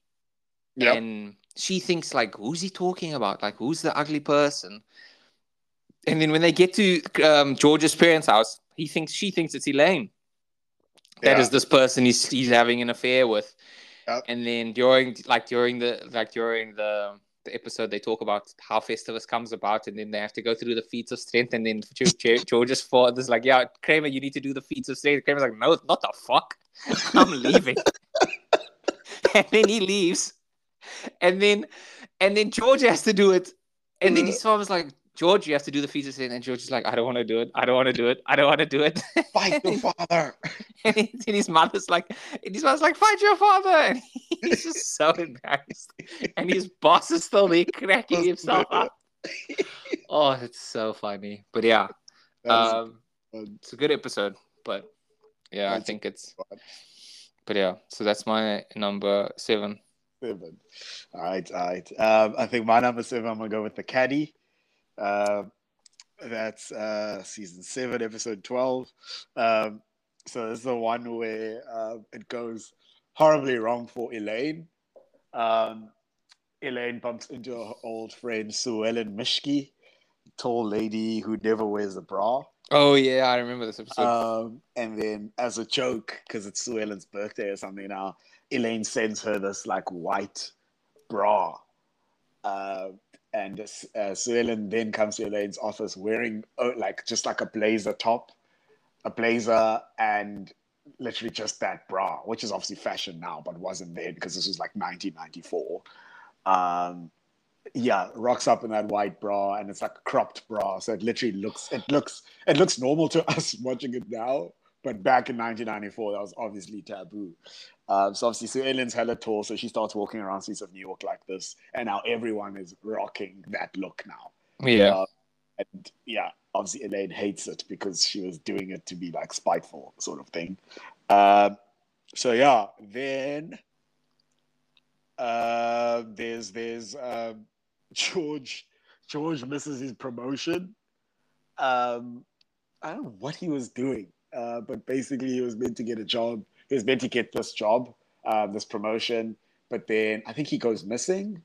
Speaker 1: and she thinks like, who's he talking about? Like, who's the ugly person? And then when they get to um, George's parents' house, he thinks she thinks it's Elaine. That is
Speaker 2: Yeah.
Speaker 1: this person he's he's having an affair with.
Speaker 2: Yep.
Speaker 1: And then during like during the like during the the episode, they talk about how Festivus comes about, and then they have to go through the feats of strength. And then Ge- Ge- George's father's like, "Yeah, Kramer, you need to do the feats of strength." Kramer's like, "No, not the fuck, I'm leaving." and then he leaves, and then and then George has to do it, and then his father's like, "George, you have to do the of strength," and George is like, "I don't want to do it. I don't want to do it. I don't want to do it."
Speaker 2: Fight your father.
Speaker 1: and, he- and his mother's like, his mother's like, fight your father, and he's just so embarrassed, and his boss is still there cracking himself up. Oh, it's so funny, but yeah, um, it's a good episode, but yeah, I think it's, but yeah, so that's my number seven.
Speaker 2: Seven. All right, all right. Um, I think my number seven, I'm gonna go with the caddy. Um, that's uh, season seven, episode twelve. Um, so this is the one where uh, it goes horribly wrong for Elaine. Um, Elaine bumps into her old friend Sue Ellen Mischke, tall lady who never wears a bra.
Speaker 1: Oh yeah, I remember this episode.
Speaker 2: Um, and then as a joke, because it's Sue Ellen's birthday or something now, Elaine sends her this like white bra. Uh, and uh, then comes to Elaine's office wearing oh, like just like a blazer top, a blazer, and literally just that bra, which is obviously fashion now, but wasn't then because this was like 1994. Um, yeah, rocks up in that white bra, and it's like a cropped bra, so it literally looks it looks it looks normal to us watching it now, but back in 1994, that was obviously taboo. Um, so obviously, Sue Ellen's hella tall, so she starts walking around streets of New York like this, and now everyone is rocking that look now.
Speaker 1: yeah,
Speaker 2: uh, And yeah, obviously Elaine hates it because she was doing it to be like spiteful, sort of thing. Um, so yeah, then uh, there's there's um, George. George misses his promotion. Um, I don't know what he was doing, uh, but basically he was meant to get a job. He was meant to get this job, uh, this promotion, but then I think he goes missing.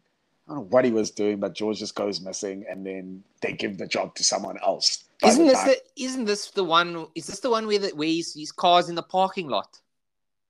Speaker 2: I don't know what he was doing, but George just goes missing, and then they give the job to someone else.
Speaker 1: Isn't
Speaker 2: the
Speaker 1: this the, isn't this the one? Is this the one where the, where he's, his car's in the parking lot?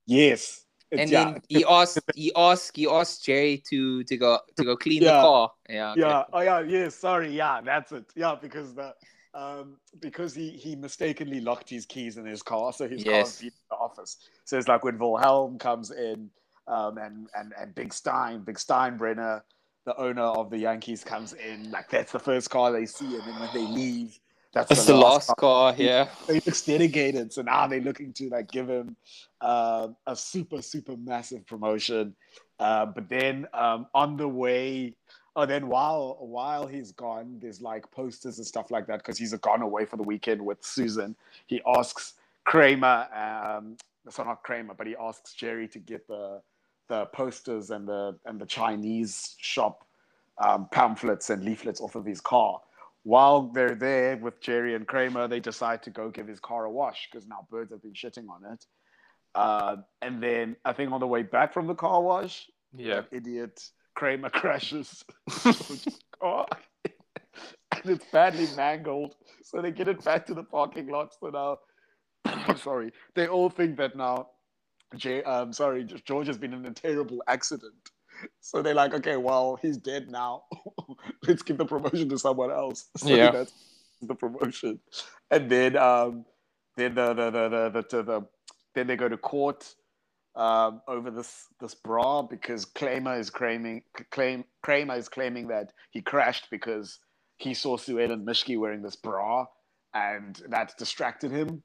Speaker 2: Yes.
Speaker 1: And
Speaker 2: yeah.
Speaker 1: then he asked he asked he asked Jerry to to go to go clean the car. Yeah. okay.
Speaker 2: Yeah. Oh yeah. Yeah. Sorry. Yeah. That's it. Yeah. Because the um because he he mistakenly locked his keys in his car, so his
Speaker 1: Yes.
Speaker 2: car's in the office. So it's like when Wilhelm comes in, um, and and and Big Stein, Big Steinbrenner, the owner of the Yankees, comes in. Like that's the first car they see, and then when they leave, that's
Speaker 1: That's the last car. Yeah.
Speaker 2: He looks dedicated, so now they're looking to like give him um, a super super massive promotion. Uh, but then um, on the way, oh, then while while he's gone, there's like posters and stuff like that because he's gone away for the weekend with Susan. He asks Kramer, um, so not Kramer, but he asks Jerry to get the the posters and the and the Chinese shop um, pamphlets and leaflets off of his car. While they're there with Jerry and Kramer, they decide to go give his car a wash because now birds have been shitting on it. Uh, and then I think on the way back from the car wash,
Speaker 1: Yeah.
Speaker 2: idiot Kramer crashes car. and it's badly mangled. So they get it back to the parking lot. So now, I'm sorry, they all think that now, Jay, um, sorry, George has been in a terrible accident. So they're like, okay, well, he's dead now. Let's give the promotion to someone else. So
Speaker 1: Yeah.
Speaker 2: that's the promotion. And then, um, then the the the the, the, the, the then they go to court um, over this this bra because Kramer is claiming claim Kramer is claiming that he crashed because he saw Sue Ellen Mischke wearing this bra and that distracted him.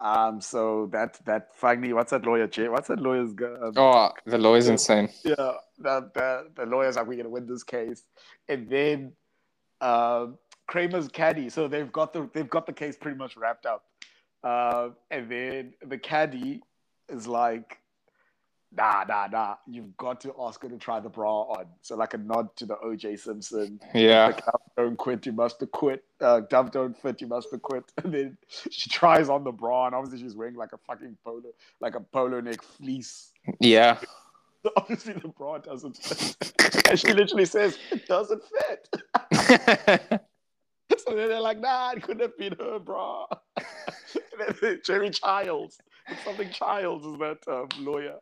Speaker 2: Um, so that that finally, what's that lawyer? Jay? What's that lawyer's? Um,
Speaker 1: Oh, the lawyer's insane.
Speaker 2: yeah, the, the the lawyers are we gonna win this case, and then um, Kramer's caddy. So they've got the they've got the case pretty much wrapped up, uh, and then the caddy is like, nah, nah, nah. You've got to ask her to try the bra on. So like a nod to the O.J. Simpson.
Speaker 1: Yeah.
Speaker 2: Like, don't quit, you must acquit. Uh, Dove don't fit, you must acquit. And then she tries on the bra, and obviously she's wearing like a fucking polo, like a polo neck fleece.
Speaker 1: Yeah.
Speaker 2: Obviously, the bra doesn't fit. and she literally says, it doesn't fit. So then they're like, nah, it couldn't have been her bra. Jerry Chiles, it's something Chiles is that um, lawyer.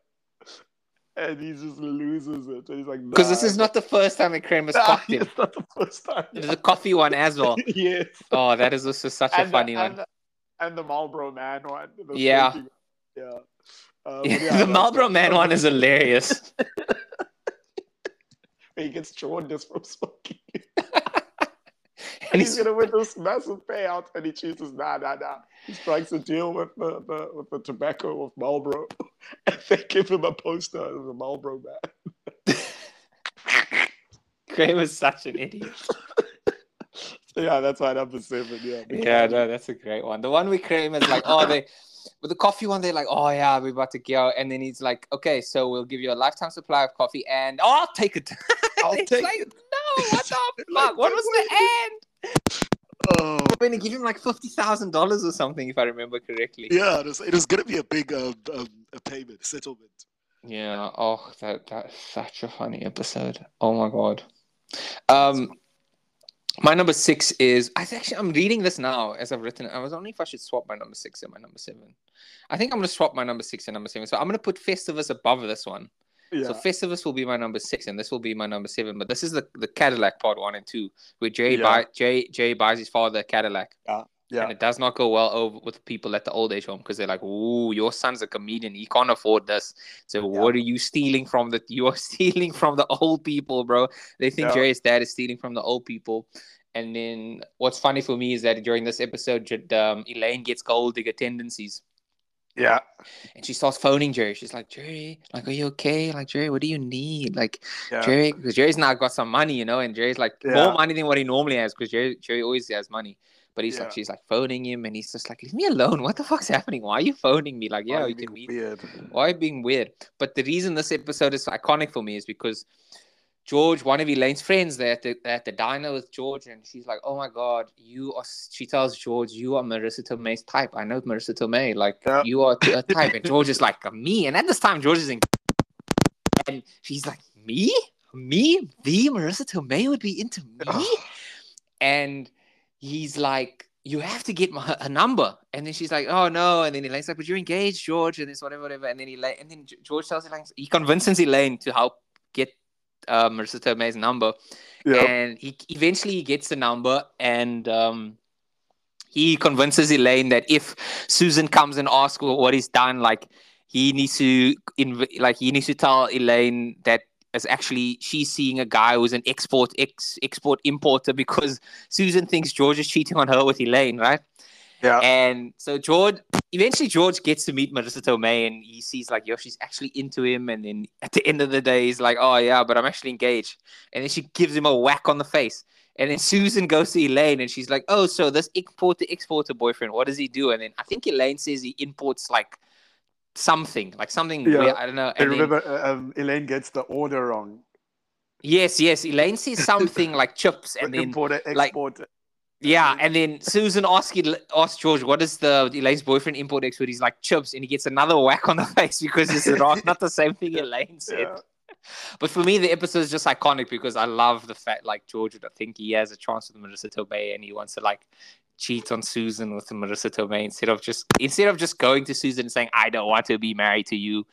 Speaker 2: And he just loses it. And he's like,
Speaker 1: Because this is not the first time that Kramer's
Speaker 2: nah,
Speaker 1: cocked him.
Speaker 2: It's not the first time.
Speaker 1: There's a coffee one as well.
Speaker 2: yes.
Speaker 1: Oh, that is also such a funny
Speaker 2: the,
Speaker 1: one.
Speaker 2: And the, and the Marlboro Man one. the
Speaker 1: Yeah.
Speaker 2: smoking- Yeah. But um,
Speaker 1: Yeah,
Speaker 2: yeah,
Speaker 1: the Marlboro Man one is hilarious.
Speaker 2: He gets jaundiced from smoking.
Speaker 1: And
Speaker 2: he's
Speaker 1: he's
Speaker 2: gonna win this massive payout, and he chooses nah, nah, nah. He strikes a deal with the, the with the tobacco of Marlboro, and they give him a poster of the Marlboro man.
Speaker 1: Kramer's such an idiot.
Speaker 2: Yeah, that's my number seven. Yeah,
Speaker 1: Yeah, no, that's a great one. The one with Kramer's like, oh, they with the coffee one, they're like, oh yeah, we're about to go, and then he's like, okay, so we'll give you a lifetime supply of coffee, and oh, I'll take it.
Speaker 2: I'll take
Speaker 1: like,
Speaker 2: it.
Speaker 1: No, what the
Speaker 2: Like,
Speaker 1: fuck? What was the end?
Speaker 2: Oh,
Speaker 1: We're gonna give him like fifty thousand dollars or something, if I remember correctly.
Speaker 2: yeah, it was, it was gonna be a big um, um, a payment settlement.
Speaker 1: Yeah. Oh, that that's such a funny episode. Oh my god. Um, my number six is I actually I'm reading this now as I've written it. I was wondering if I should swap my number six and my number seven. I think I'm gonna swap my number six and number seven. So I'm gonna put Festivus above this one.
Speaker 2: Yeah,
Speaker 1: So Festivus will be my number six, and this will be my number seven. But this is the, the Cadillac part one and two, where Jay
Speaker 2: Yeah.
Speaker 1: buy Jay Jay buys his father a Cadillac.
Speaker 2: yeah,
Speaker 1: And it does not go well over with people at the old age home because they're like, "Ooh, your son's a comedian. He can't afford this. So what are you stealing from the? You are stealing from the old people, bro. They think
Speaker 2: Yeah.
Speaker 1: Jerry's dad is stealing from the old people." And then what's funny for me is that during this episode, um, Elaine gets gold digger tendencies,
Speaker 2: yeah,
Speaker 1: and she starts phoning Jerry. She's like, "Jerry, like, are you okay? Like, Jerry, what do you need? Like,
Speaker 2: yeah.
Speaker 1: Jerry, because Jerry's now got some money, you know, and Jerry's like
Speaker 2: Yeah.
Speaker 1: more money than what he normally has because Jerry, Jerry always has money. But he's
Speaker 2: Yeah.
Speaker 1: like, she's like phoning him, and he's just like, leave me alone. What the fuck's happening? Why are you phoning me? Like, yeah, you can meet.
Speaker 2: weird.
Speaker 1: Why are you being weird? But the reason this episode is iconic for me is because George, one of Elaine's friends, they're at the, at the diner with George, and she's like, "Oh my god, you are." She tells George, "You are Marisa Tomei's type. I know Marisa Tomei. Like,
Speaker 2: Yeah.
Speaker 1: you are a type." And George is like, "Me." And at this time, George is in, and she's like, "Me." me, the Marisa Tomei would be into me, and he's like, you have to get my, her number. And then she's like, oh no. And then Elaine's like, but you're engaged, George, and this whatever, whatever. And then Elaine, and then George tells Elaine, he convinces Elaine to help get uh, Marisa Tomei's number.
Speaker 2: Yeah.
Speaker 1: And he eventually he gets the number and um, he convinces Elaine that if Susan comes and asks what he's done, like he needs to inv- like he needs to tell Elaine that is actually she's seeing a guy who's an export ex export importer because Susan thinks George is cheating on her with Elaine, right?
Speaker 2: Yeah.
Speaker 1: And so George eventually George gets to meet Marisa Tomei and he sees like, yo, she's actually into him. And then at the end of the day, he's like, oh yeah, but I'm actually engaged. And then she gives him a whack on the face. And then Susan goes to Elaine and she's like, oh, so this importer exporter boyfriend, what does he do? And then I think Elaine says he imports like something, like something.
Speaker 2: Yeah.
Speaker 1: weird, I don't know.
Speaker 2: I
Speaker 1: And then-
Speaker 2: remember uh, um, Elaine gets the order wrong.
Speaker 1: yes, yes. Elaine says something like chips and then
Speaker 2: importer,
Speaker 1: like-
Speaker 2: exporter.
Speaker 1: Yeah, and then Susan asks asks George, "What is the Elaine's boyfriend import export?" He's like chips, and he gets another whack on the face because it's wrong, not the same thing Elaine said.
Speaker 2: Yeah.
Speaker 1: But for me, the episode is just iconic because I love the fact like George would think he has a chance with Marisa Tomei, and he wants to like cheat on Susan with Marisa Tomei instead of just instead of just going to Susan and saying, "I don't want to be married to you."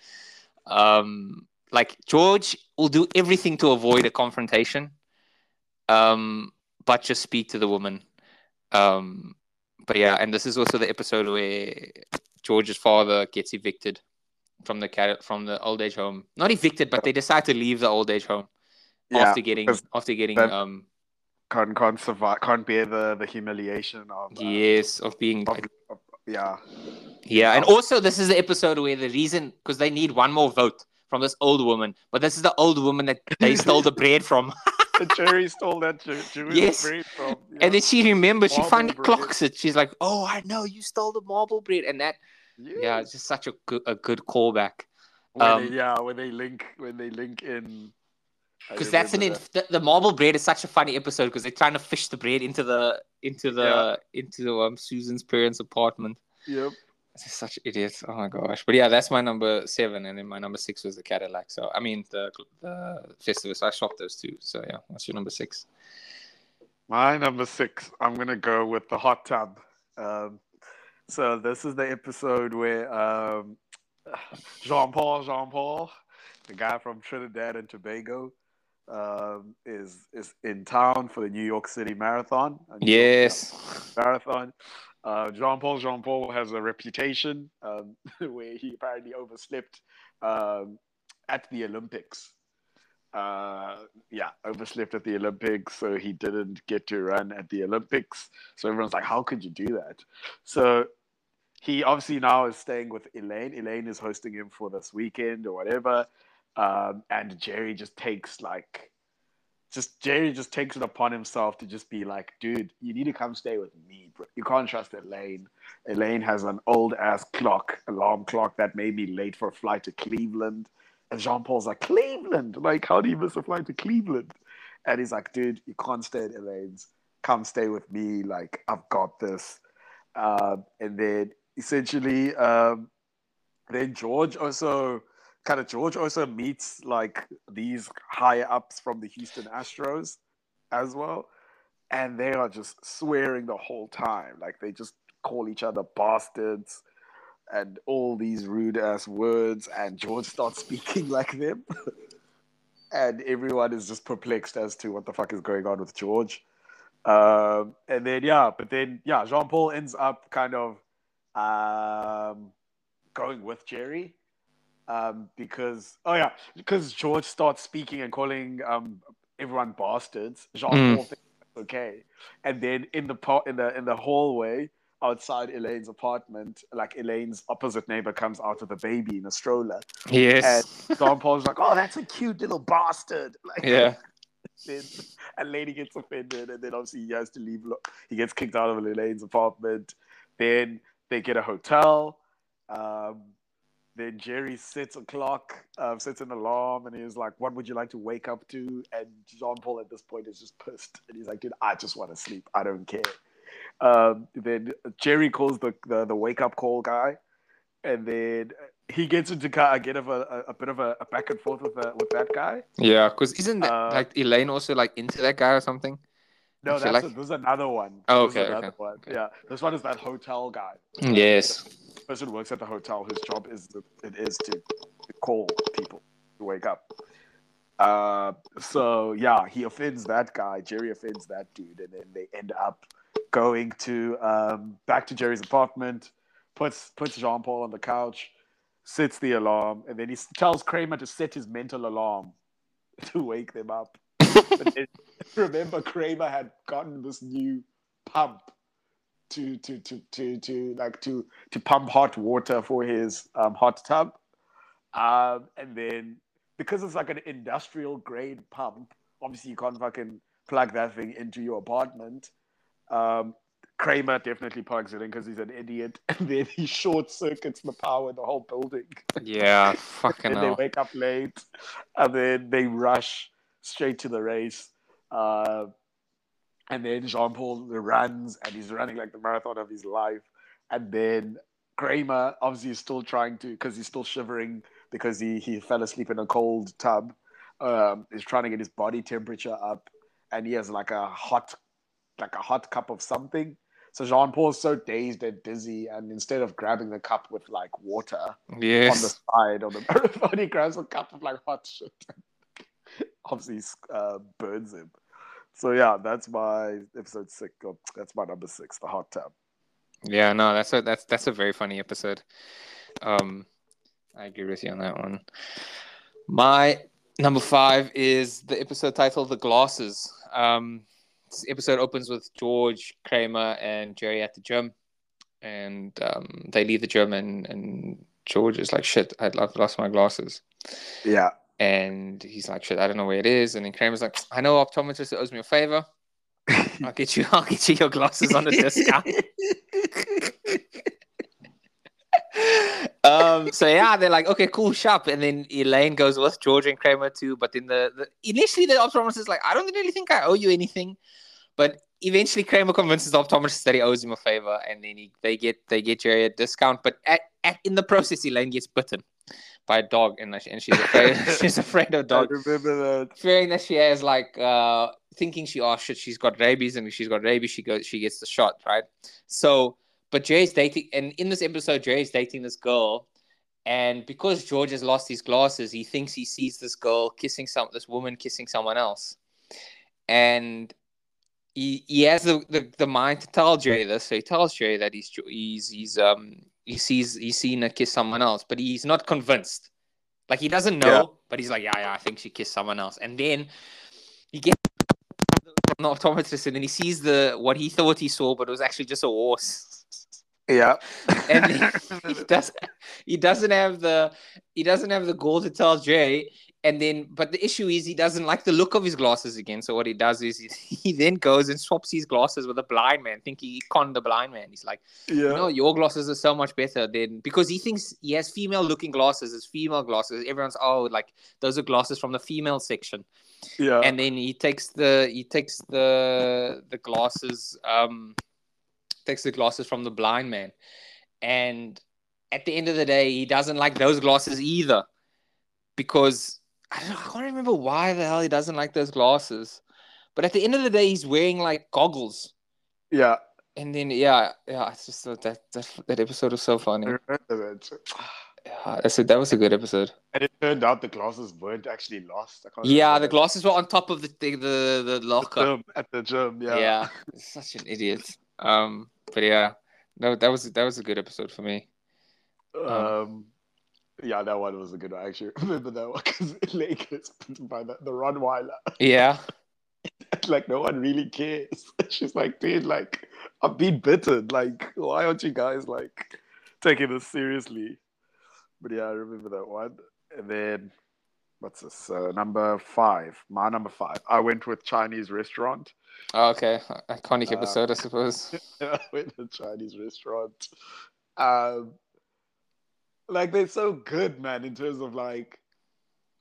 Speaker 1: Um, like George will do everything to avoid a confrontation, um, but just speak to the woman. Um, but yeah, and this is also the episode where George's father gets evicted from the cat from the old age home. Not evicted, but they decide to leave the old age home
Speaker 2: Yeah,
Speaker 1: after getting after getting um
Speaker 2: can't can't survive. Can't bear the the humiliation of. uh,
Speaker 1: yes of being
Speaker 2: of- of- yeah.
Speaker 1: yeah, and also this is the episode where the reason because they need one more vote from this old woman, but this is the old woman that they stole the bread from,
Speaker 2: The Jerry stole that Jew- Jewish
Speaker 1: Yes.
Speaker 2: bread from. yeah.
Speaker 1: and then she remembers she finally
Speaker 2: bread.
Speaker 1: clocks it. She's like, "Oh, I know you stole the marble bread," and that yeah,
Speaker 2: Yeah.
Speaker 1: it's just such a good a good callback.
Speaker 2: When
Speaker 1: um,
Speaker 2: they, yeah, when they link when they link in.
Speaker 1: Because that's an in, the, the marble bread is such a funny episode because they're trying to fish the bread into the into the
Speaker 2: Yeah.
Speaker 1: into um Susan's parents' apartment.
Speaker 2: Yep.
Speaker 1: Such idiots. Oh my gosh! But yeah, that's my number seven, and then my number six was the Cadillac. So I mean the the Festivus. I swapped those two. So yeah, what's your number six?
Speaker 2: My number six, I'm gonna go with the hot tub. Um, so this is the episode where um, Jean Paul, Jean Paul, the guy from Trinidad and Tobago, um, is is in town for the New York City Marathon. New York
Speaker 1: Yes.
Speaker 2: Marathon. Uh, Jean Paul, Jean Paul has a reputation um, where he apparently overslept um, at the Olympics. Uh, yeah, overslept at the Olympics, so he didn't get to run at the Olympics. So everyone's like, "How could you do that?" So he obviously now is staying with Elaine. Elaine is hosting him for this weekend or whatever, um, and Jerry just takes like, just Jerry just takes it upon himself to just be like, "Dude, you need to come stay with me, bro. You can't trust Elaine. Elaine has an old ass clock, alarm clock that made me late for a flight to Cleveland." And Jean Paul's like, Cleveland? Like, how do you miss a flight to Cleveland? And he's like, dude, you can't stay at Elaine's. Come stay with me. Like, I've got this. Um, and then essentially, um, then George also kind of George also meets like these higher ups from the Houston Astros as well. And they are just swearing the whole time. Like they just call each other bastards and all these rude ass words, and George starts speaking like them. and everyone is just perplexed as to what the fuck is going on with George. Um, and then, yeah, but then, yeah, Jean Paul ends up kind of um, going with Jerry um, because, oh, yeah, because George starts speaking and calling um, everyone bastards. Jean
Speaker 1: Mm.
Speaker 2: Paul thinks okay. And then in the, po- in the, in the hallway, outside Elaine's apartment, like Elaine's opposite neighbor comes out with a baby in a stroller.
Speaker 1: Yes.
Speaker 2: John Paul's like, "Oh, that's a cute little bastard." Like,
Speaker 1: Yeah.
Speaker 2: Then a lady gets offended, and then obviously he has to leave. He gets kicked out of Elaine's apartment. Then they get a hotel. Um, then Jerry sets a clock, um, sets an alarm, and he's like, "What would you like to wake up to?" And John Paul at this point is just pissed, and he's like, "Dude, I just want to sleep. I don't care." Um, then Jerry calls the, the the wake up call guy, and then he gets into get of a, a, bit of a, a, back and forth with uh, with that guy.
Speaker 1: Yeah, because isn't that,
Speaker 2: Uh,
Speaker 1: like Elaine also like into that guy or something?
Speaker 2: No, that's
Speaker 1: like-
Speaker 2: a, this is another one.
Speaker 1: Oh, okay,
Speaker 2: another
Speaker 1: okay,
Speaker 2: one.
Speaker 1: okay.
Speaker 2: Yeah, this one is that hotel guy.
Speaker 1: Yes.
Speaker 2: Person works at the hotel whose job is to, it is to, to call people to wake up. Uh, so yeah, he offends that guy. Jerry offends that dude, and then they end up going to um, back to Jerry's apartment. Puts puts Jean Paul on the couch, sets the alarm, and then he tells Kramer to set his mental alarm to wake them up. But then, remember, Kramer had gotten this new pump to to to to to like to to pump hot water for his um, hot tub, um, and then because it's like an industrial grade pump, obviously you can't fucking plug that thing into your apartment. Um, Kramer definitely plugs it in because he's an idiot, and then he short circuits the power in the whole building.
Speaker 1: Yeah. Fucking
Speaker 2: and they
Speaker 1: hell.
Speaker 2: wake up late, and then they rush straight to the race. Uh, and then Jean Paul runs, and he's running like the marathon of his life. And then Kramer obviously is still trying to, because he's still shivering because he, he fell asleep in a cold tub. Um, he's trying to get his body temperature up, and he has like a hot, like a hot cup of something. So Jean Paul's so dazed and dizzy, and instead of grabbing the cup with like water, on the side of the marathon. He grabs a cup of like hot shit. Obviously, uh, burns him. So yeah, that's my episode six. That's my number six, the hot tub.
Speaker 1: Yeah. No, that's a that's that's a very funny episode. Um, I agree with you on that one. My number five is the episode titled "The Glasses." Um, this episode opens with George Kramer and Jerry at the gym, and um, they leave the gym, and and George is like, "Shit, I'd I've lost my glasses."
Speaker 2: Yeah,
Speaker 1: And he's like, "Shit, I don't know where it is." And then Kramer's like, "I know, optometrist owes me a favor. I'll get you. I'll get you your glasses on a discount." um. So yeah, they're like, "Okay, cool, shop." And then Elaine goes with George and Kramer too. But then the, the initially the optometrist is like, "I don't really think I owe you anything," but eventually Kramer convinces the optometrist that he owes him a favor, and then he, they get they get Jerry a discount. But at, at in the process, Elaine gets bitten by a dog, and, and she's afraid she's afraid of
Speaker 2: I
Speaker 1: dogs
Speaker 2: remember that.
Speaker 1: fearing that she has like uh thinking she oh shit she's got rabies and if she's got rabies she goes she gets the shot right? So but Jay's dating and in this episode Jay's dating this girl and because George has lost his glasses he thinks he sees this girl kissing some this woman kissing someone else. And he, he has the, the, the mind to tell Jerry this. So he tells Jerry that he's he's he's um he sees he's seen her kiss someone else but he's not convinced like he doesn't know
Speaker 2: Yeah.
Speaker 1: but he's like yeah yeah I think she kissed someone else and then he gets an optometrist and then he sees the what he thought he saw, but it was actually just a horse.
Speaker 2: Yeah,
Speaker 1: And he does he doesn't have the he doesn't have the goal to tell Jay. And then, but the issue is he doesn't like the look of his glasses again. So what he does is he, he then goes and swaps his glasses with a blind man, thinking he conned the blind man. He's like,
Speaker 2: yeah,
Speaker 1: no, your glasses are so much better than because he thinks he has female looking glasses, it's female glasses. Everyone's oh, like those are glasses from the female section
Speaker 2: yeah.
Speaker 1: and then he takes the he takes the the glasses um takes the glasses from the blind man and at the end of the day he doesn't like those glasses either because I, don't, I can't remember why the hell he doesn't like those glasses but at the end of the day he's wearing like goggles
Speaker 2: yeah.
Speaker 1: and then yeah yeah it's just that that that, episode was so funny.
Speaker 2: I remember that.
Speaker 1: yeah, that's a, that was a good episode
Speaker 2: And it turned out the glasses weren't actually lost.
Speaker 1: Yeah the glasses were on top of the the the, the locker
Speaker 2: Gym, at the gym. Yeah.
Speaker 1: yeah, such an idiot. Um, but yeah, no, that was that was a good episode for me.
Speaker 2: Um, yeah, that one was a good one. I actually remember that one because Lake gets by the, the Rottweiler.
Speaker 1: Yeah,
Speaker 2: like no one really cares. She's like, dude, like I've been bitten. Like, why aren't you guys like taking this seriously? But yeah, I remember that one. And then what's this? Uh, number five. My number five. I went with Chinese restaurant.
Speaker 1: Oh, okay, iconic
Speaker 2: Uh,
Speaker 1: episode, I suppose.
Speaker 2: I went to Chinese restaurant. Um, like they're so good, man. In terms of like,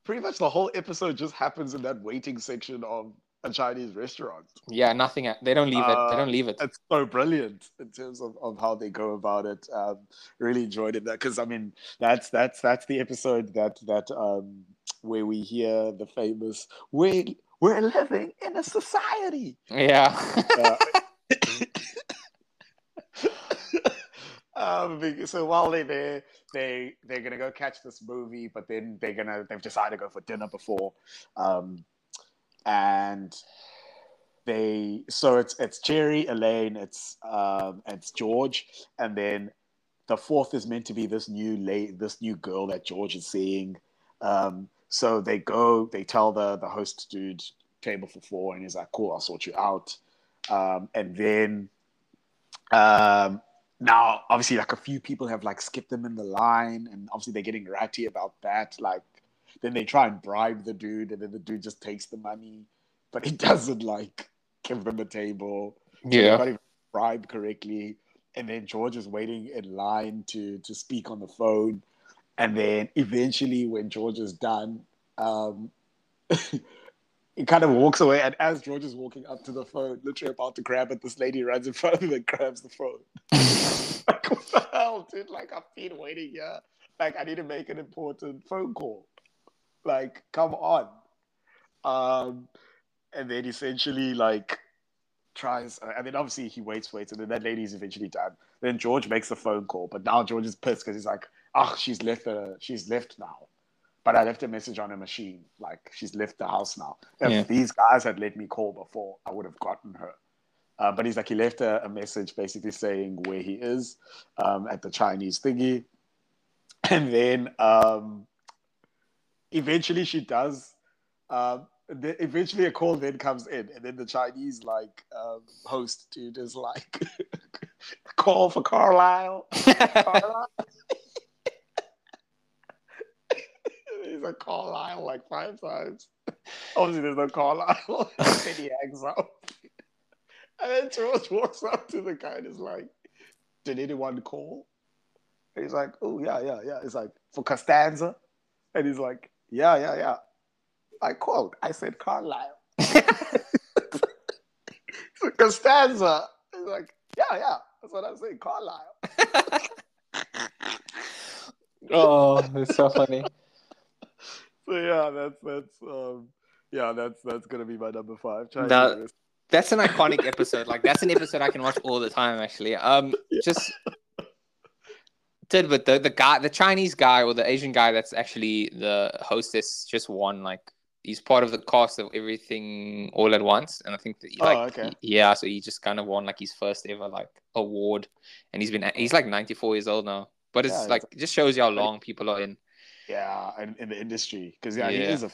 Speaker 2: pretty much the whole episode just happens in that waiting section of a Chinese restaurant.
Speaker 1: Yeah, nothing. They don't leave it. They don't leave it.
Speaker 2: Uh, it's so brilliant in terms of, of how they go about it. Um, really enjoyed it because I mean that's that's that's the episode that that um, where we hear the famous "We we're living in a society."
Speaker 1: Yeah. uh,
Speaker 2: um, so while they're there, they they're gonna go catch this movie, but then they're gonna they've decided to go for dinner before, um, and they so it's it's Jerry, Elaine, it's um, it's George, and then the fourth is meant to be this new late this new girl that George is seeing. Um, so they go, they tell the the host dude table for four, and he's like, "Cool, I'll sort you out." Um, and then um, now, obviously, like a few people have like skipped them in the line, and obviously they're getting ratty about that. Like, then they try and bribe the dude, and then the dude just takes the money, but he doesn't like give them a table.
Speaker 1: Yeah,
Speaker 2: so bribe correctly, and then George is waiting in line to to speak on the phone, and then eventually, when George is done, um, he kind of walks away, and as George is walking up to the phone, literally about to grab it, this lady runs in front of him and grabs the phone. like, what the hell, dude? Like, I've been waiting here. Like, I need to make an important phone call. Like, come on. Um, and then essentially, like, tries, and then obviously he waits, waits, and then that lady's eventually done. Then George makes the phone call, but now George is pissed because he's like, "Ah, oh, she's left. Uh, she's left now." But I left a message on a machine. Like she's left the house now. If yeah. these guys had let me call before, I would have gotten her. Uh, but he's like, he left a, a, message basically saying where he is um, at the Chinese thingy. And then um, eventually she does. Um, eventually a call then comes in. And then the Chinese like um, host dude is like, call for Carlisle. Carlisle. He's like Carlisle like five times. Obviously, there's no Carlisle. then he hangs up. And then George walks up to the guy and is like, Did anyone call? And he's like, Oh, yeah, yeah, yeah. It's like, For Costanza? And he's like, Yeah, yeah, yeah. I called. I said Carlisle. so Costanza. He's like, Yeah, yeah. That's what I'm saying, Carlisle.
Speaker 1: oh, it's so funny
Speaker 2: so yeah, that's that's um, yeah, that's that's gonna be my number five.
Speaker 1: That, that's an iconic episode. Like that's an episode I can watch all the time. Actually, um, yeah. just did but the the guy, the Chinese guy or the Asian guy that's actually the hostess just won. Like he's part of the cast of everything all at once, and I think that he, like
Speaker 2: oh, okay.
Speaker 1: he, yeah, so he just kind of won like his first ever like award, and he's been he's like ninety four years old now. But it's yeah, like it just shows you how long people are in
Speaker 2: yeah, in, in the industry because yeah, yeah, he is a.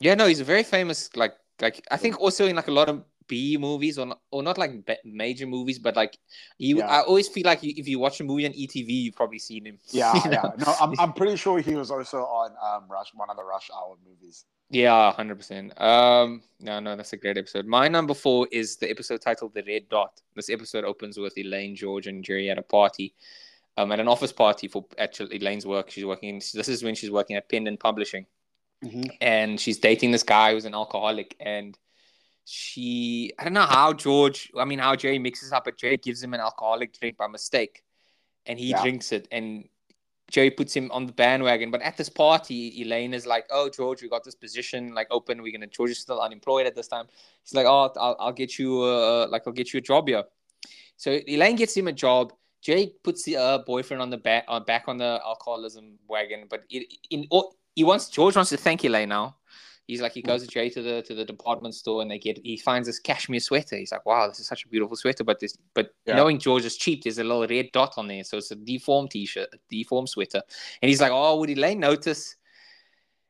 Speaker 1: Yeah, no, he's a very famous. Like, like I think also in like a lot of B movies or not, or not like major movies, but like you, yeah. I always feel like if you watch a movie on ETV, you've probably seen him.
Speaker 2: Yeah, you know? yeah. No, I'm, I'm pretty sure he was also on um Rush, one of the Rush Hour movies.
Speaker 1: Yeah, hundred percent. Um, no, no, that's a great episode. My number four is the episode titled "The Red Dot." This episode opens with Elaine, George, and Jerry at a party, um, at an office party for actually Elaine's work. She's working. This is when she's working at Pendant Publishing, mm-hmm. and she's dating this guy who's an alcoholic. And she, I don't know how George, I mean how Jerry mixes up, but Jerry gives him an alcoholic drink by mistake, and he yeah. drinks it, and Jerry puts him on the bandwagon. But at this party, Elaine is like, "Oh, George, we got this position like open. We're gonna. George is still unemployed at this time. He's like, "Oh, I'll, I'll get you, uh, like, I'll get you a job here." So Elaine gets him a job Jake puts the uh, boyfriend on the back uh, back on the alcoholism wagon, but it, in he wants George wants to thank Elaine now. He's like he goes to Jay to the to the department store and they get he finds this cashmere sweater. He's like, wow, this is such a beautiful sweater. But this but yeah. knowing George is cheap, there's a little red dot on there, so it's a deformed t-shirt, a deformed sweater. And he's like, oh, would Elaine notice?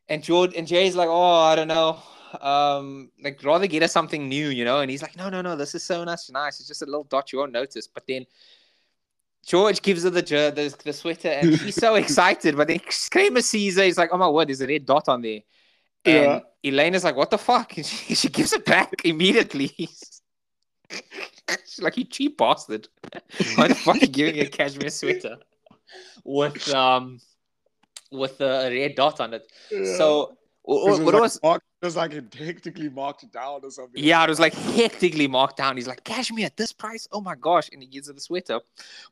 Speaker 1: And George and Jay's like, oh, I don't know. Um, like rather get us something new, you know. And he's like, no, no, no, this is so nice, nice. It's just a little dot you won't notice. But then George gives her the the, the sweater, and she's so excited. But then Kramer sees her. He's like, "Oh my word, there's a red dot on there." And yeah. Elena's like, "What the fuck?" And she, she gives it back immediately. she's like, "You cheap bastard! Why the fuck are you giving a cashmere sweater with um with a red dot on it?" Yeah. So what, what was
Speaker 2: It was like it hectically marked down or something.
Speaker 1: Yeah, it was like hectically marked down. He's like, cashmere at this price? Oh my gosh. And he gives her the sweater.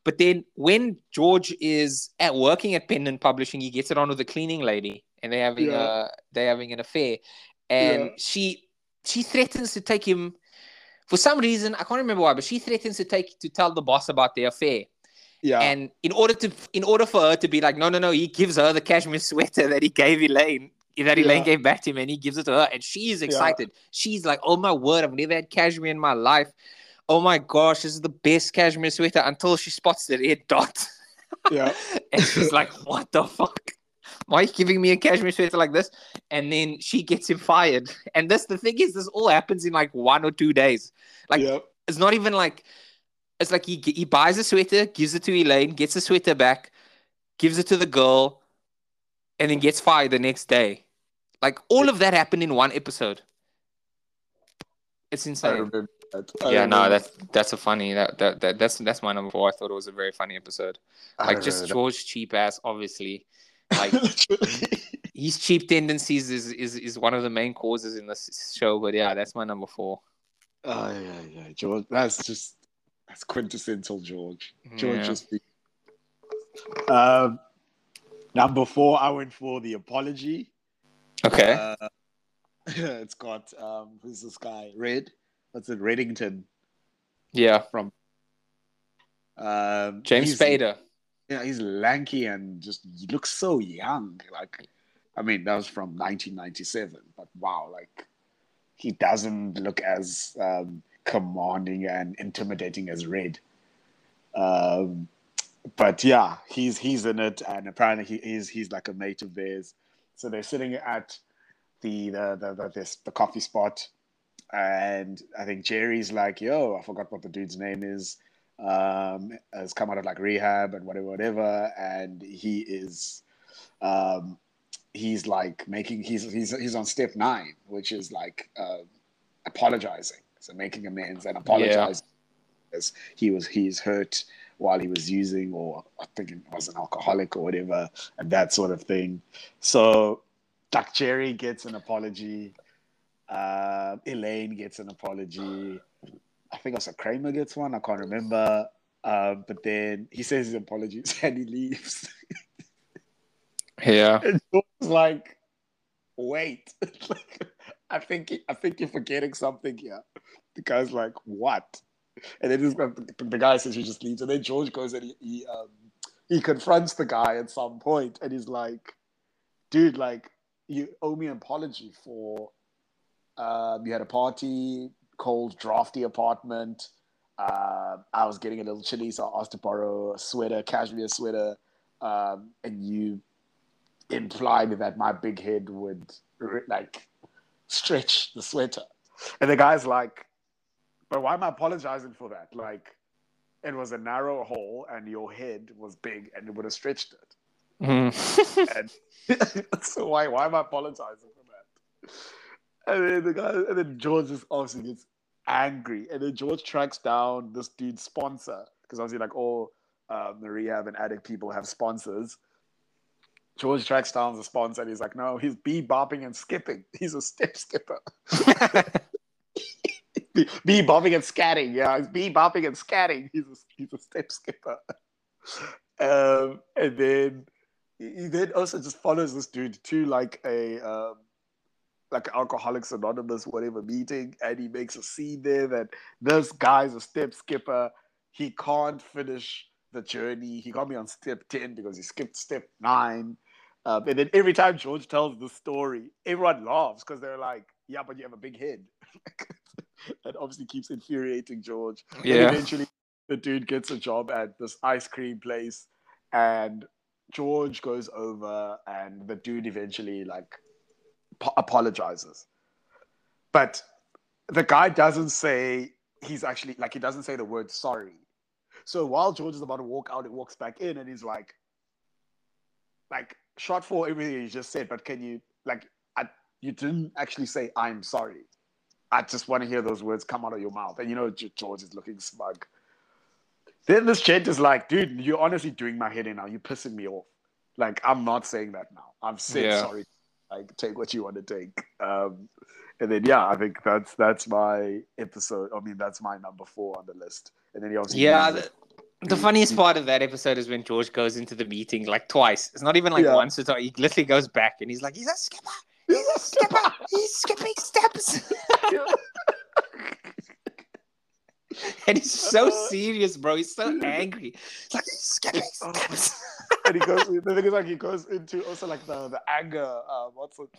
Speaker 1: But then when George is at working at Pendant Publishing, he gets it on with the cleaning lady and they're having
Speaker 2: Yeah.
Speaker 1: a they're having an affair. And
Speaker 2: Yeah.
Speaker 1: she she threatens to take him for some reason, I can't remember why, but she threatens to take to tell the boss about their affair.
Speaker 2: Yeah.
Speaker 1: And in order to in order for her to be like, no, no, no, he gives her the cashmere sweater that he gave Elaine, that Elaine
Speaker 2: Yeah.
Speaker 1: gave back to him, and he gives it to her, and she's excited. She's like, oh my word, I've never had cashmere in my life. Oh my gosh, this is the best cashmere sweater until she spots the red dot.
Speaker 2: yeah.
Speaker 1: and she's like, what the fuck? Why are you giving me a cashmere sweater like this? And then she gets him fired. And this the thing is, this all happens in like one or two days. Like
Speaker 2: yeah.
Speaker 1: it's not even like it's like he he buys a sweater, gives it to Elaine, gets the sweater back, gives it to the girl, and then gets fired the next day. Like all of that happened in one episode. It's insane.
Speaker 2: remember that. I
Speaker 1: Yeah, no, that's that's a funny that, that that that's that's my number four. I thought it was a very funny episode. Like just
Speaker 2: remember
Speaker 1: George cheap ass, obviously. Like his cheap tendencies is, is is one of the main causes in this show. But yeah, that's my number four.
Speaker 2: Oh yeah, yeah, George. That's just that's quintessential George. George
Speaker 1: Yeah.
Speaker 2: just. Um, number four, I went for the apology.
Speaker 1: Okay.
Speaker 2: Uh, it's got um, who's this guy? Red. What's it? Reddington
Speaker 1: yeah.
Speaker 2: from. Um,
Speaker 1: James Spader.
Speaker 2: Yeah, he's lanky and just he looks so young. Like, I mean, that was from 1997, but wow, like he doesn't look as um, commanding and intimidating as Red. Um, but yeah, he's he's in it, and apparently he is he's like a mate of theirs. So they're sitting at the the the the, this, the coffee spot, and I think Jerry's like, "Yo, I forgot what the dude's name is." um, has come out of like rehab and whatever, whatever, and he is, um, he's like making he's he's he's on step nine, which is like uh, apologizing, so making amends and apologizing because he was he's hurt while he was using, or I think it was an alcoholic or whatever, and that sort of thing. So, Duck Jerry gets an apology, uh, Elaine gets an apology. I think also Kramer gets one. I can't remember. Um, but then he says his apologies and he leaves.
Speaker 1: Yeah.
Speaker 2: and George's like, "Wait, I think I think you're forgetting something here." The guy's like, "What?" And then the, guy says he just leaves, and then George goes and he he, um, he confronts the guy at some point, and he's like, "Dude, like, you owe me an apology for um, you had a party, cold, drafty apartment." Uh, I was getting a little chilly, so I asked to borrow a sweater, cashmere sweater, um, and you implied that my big head would like stretch the sweater. And the guy's like, but why am I apologizing for that? Like, it was a narrow hole and your head was big and it would have stretched it.
Speaker 1: Mhm.
Speaker 2: And so why why am I apologizing for that? And then the guy and then George just obviously gets angry. And then George tracks down this dude's sponsor. Because obviously like all um, the rehab and addict people have sponsors. George tracks down the sponsor and he's like, no, he's bebopping and skipping. He's a step skipper. Be- bopping and scatting. Yeah, he's bebopping and scatting. He's a, he's a step skipper. Um, and then he he then also just follows this dude to like a um, like Alcoholics Anonymous whatever meeting, and he makes a scene there that this guy's a step skipper. He can't finish the journey. He got me on step ten because he skipped step nine. Um, and then every time George tells the story, everyone laughs because they're like, "Yeah, but you have a big head." that obviously keeps infuriating George. And eventually, the dude gets a job at this ice cream place, and George goes over, and the dude eventually like po- apologizes, but the guy doesn't say he's actually like he doesn't say the word sorry. So while George is about to walk out, he walks back in, and he's like, like shot for everything you just said, but can you like I, you didn't actually say I'm sorry. I just want to hear those words come out of your mouth. And you know, George is looking smug. Then this gent is like, dude, you're honestly doing my head in now. You're pissing me off. Like, I'm not saying that now. I've said
Speaker 1: Yeah.
Speaker 2: sorry. like take what you want to take. Um, and then yeah, I think that's that's my episode. I mean, that's my number four on the list. And then he obviously
Speaker 1: Yeah, the, the funniest part of that episode is when George goes into the meeting like twice. It's not even like
Speaker 2: Yeah.
Speaker 1: once or twice. He literally goes back and he's like, "He's a skipper. He's a skipper. He's skipping steps." and he's so serious, bro. He's so angry. It's like he's skipping steps.
Speaker 2: and he goes. The thing is, like, he goes into also like the the anger. Um, what's it?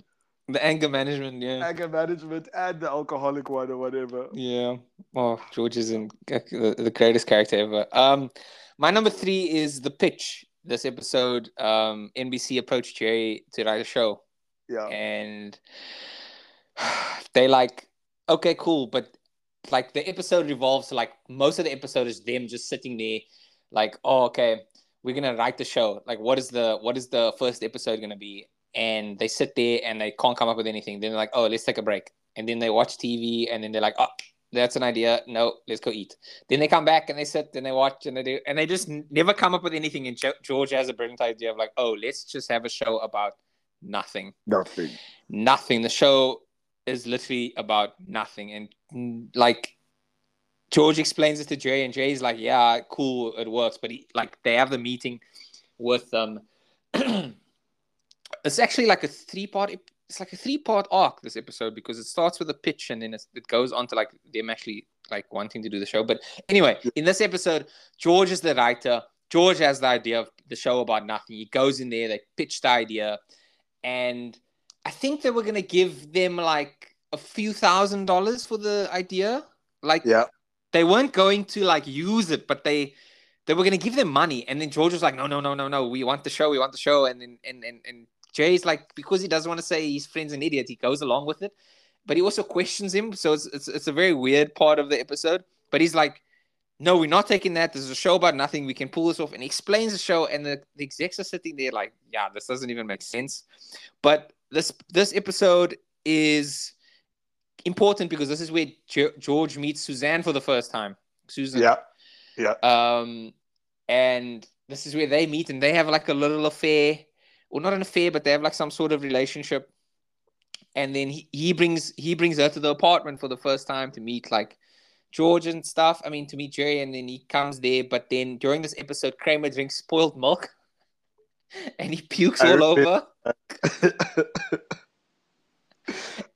Speaker 1: the anger management, yeah.
Speaker 2: Anger management and the alcoholic one or whatever.
Speaker 1: Yeah. Oh, George is in, the, the greatest character ever. Um, my number three is the pitch. This episode, um, NBC approached Jerry to write a show,
Speaker 2: Yeah.
Speaker 1: and they like, okay, cool, but like the episode revolves like most of the episode is them just sitting there, like, oh, okay, we're gonna write the show. Like, what is the what is the first episode gonna be? And they sit there and they can't come up with anything. Then they're like, oh, let's take a break. And then they watch TV and then they're like, oh, that's an idea. No, let's go eat. Then they come back and they sit and they watch and they do, and they just never come up with anything. And George has a brilliant idea of like, oh, let's just have a show about nothing,
Speaker 2: Nothing.
Speaker 1: nothing. The show is literally about nothing, and like George explains it to Jay, and Jay's like, yeah, cool, it works. But he like they have the meeting with um, it's actually like a three part. It's like a three part arc this episode because it starts with a pitch and then it goes on to like them actually like wanting to do the show. But anyway, in this episode, George is the writer. George has the idea of the show about nothing. He goes in there, they pitch the idea, and I think they were gonna give them like a few thousand dollars for the idea. Like
Speaker 2: Yeah.
Speaker 1: they weren't going to like use it, but they they were gonna give them money. And then George was like, no, no, no, no, no, we want the show, we want the show. And then and and and Jay's like, because he doesn't want to say his friend's an idiot, he goes along with it, but he also questions him. So it's it's it's a very weird part of the episode. But he's like, no, we're not taking that. There's a show about nothing. We can pull this off. And he explains the show, and the, the execs are sitting there like, yeah, this doesn't even make sense. But this this episode is important because this is where Ge- George meets Suzanne for the first time. Susan.
Speaker 2: Yeah. Yeah.
Speaker 1: Um, and this is where they meet, and they have like a little affair, or not an affair, but they have like some sort of relationship. And then he, he brings he brings her to the apartment for the first time to meet like George and stuff. I mean, to meet Jerry, and then he comes there. But then during this episode, Kramer drinks spoiled milk, and he pukes
Speaker 2: I
Speaker 1: all over.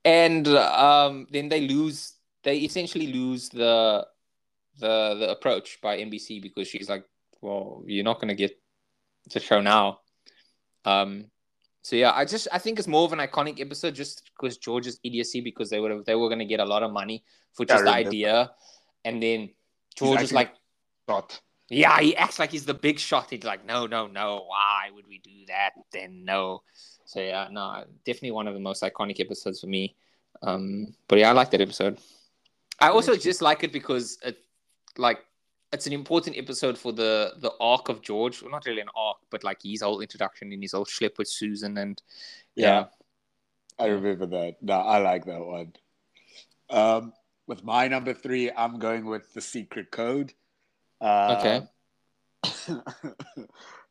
Speaker 1: and um, then they lose. They essentially lose the the the approach by NBC because she's like, "Well, you're not going to get the show now." Um, so yeah, I just I think it's more of an iconic episode just because George's idiocy because they would have they were going to get a lot of money for just the idea, and then George is like,
Speaker 2: Shot.
Speaker 1: yeah, he acts like he's the big shot. He's like, no, no, no. Why would we do that? Then no. So yeah, no, definitely one of the most iconic episodes for me. Um, but yeah, I like that episode. I also just like it because it, like, it's an important episode for the the arc of George. Well, not really an arc, but like his whole introduction and his whole schlep with Susan and yeah,
Speaker 2: I remember that. No, I like that one. Um, with my number three, I'm going with the secret code. Uh,
Speaker 1: okay,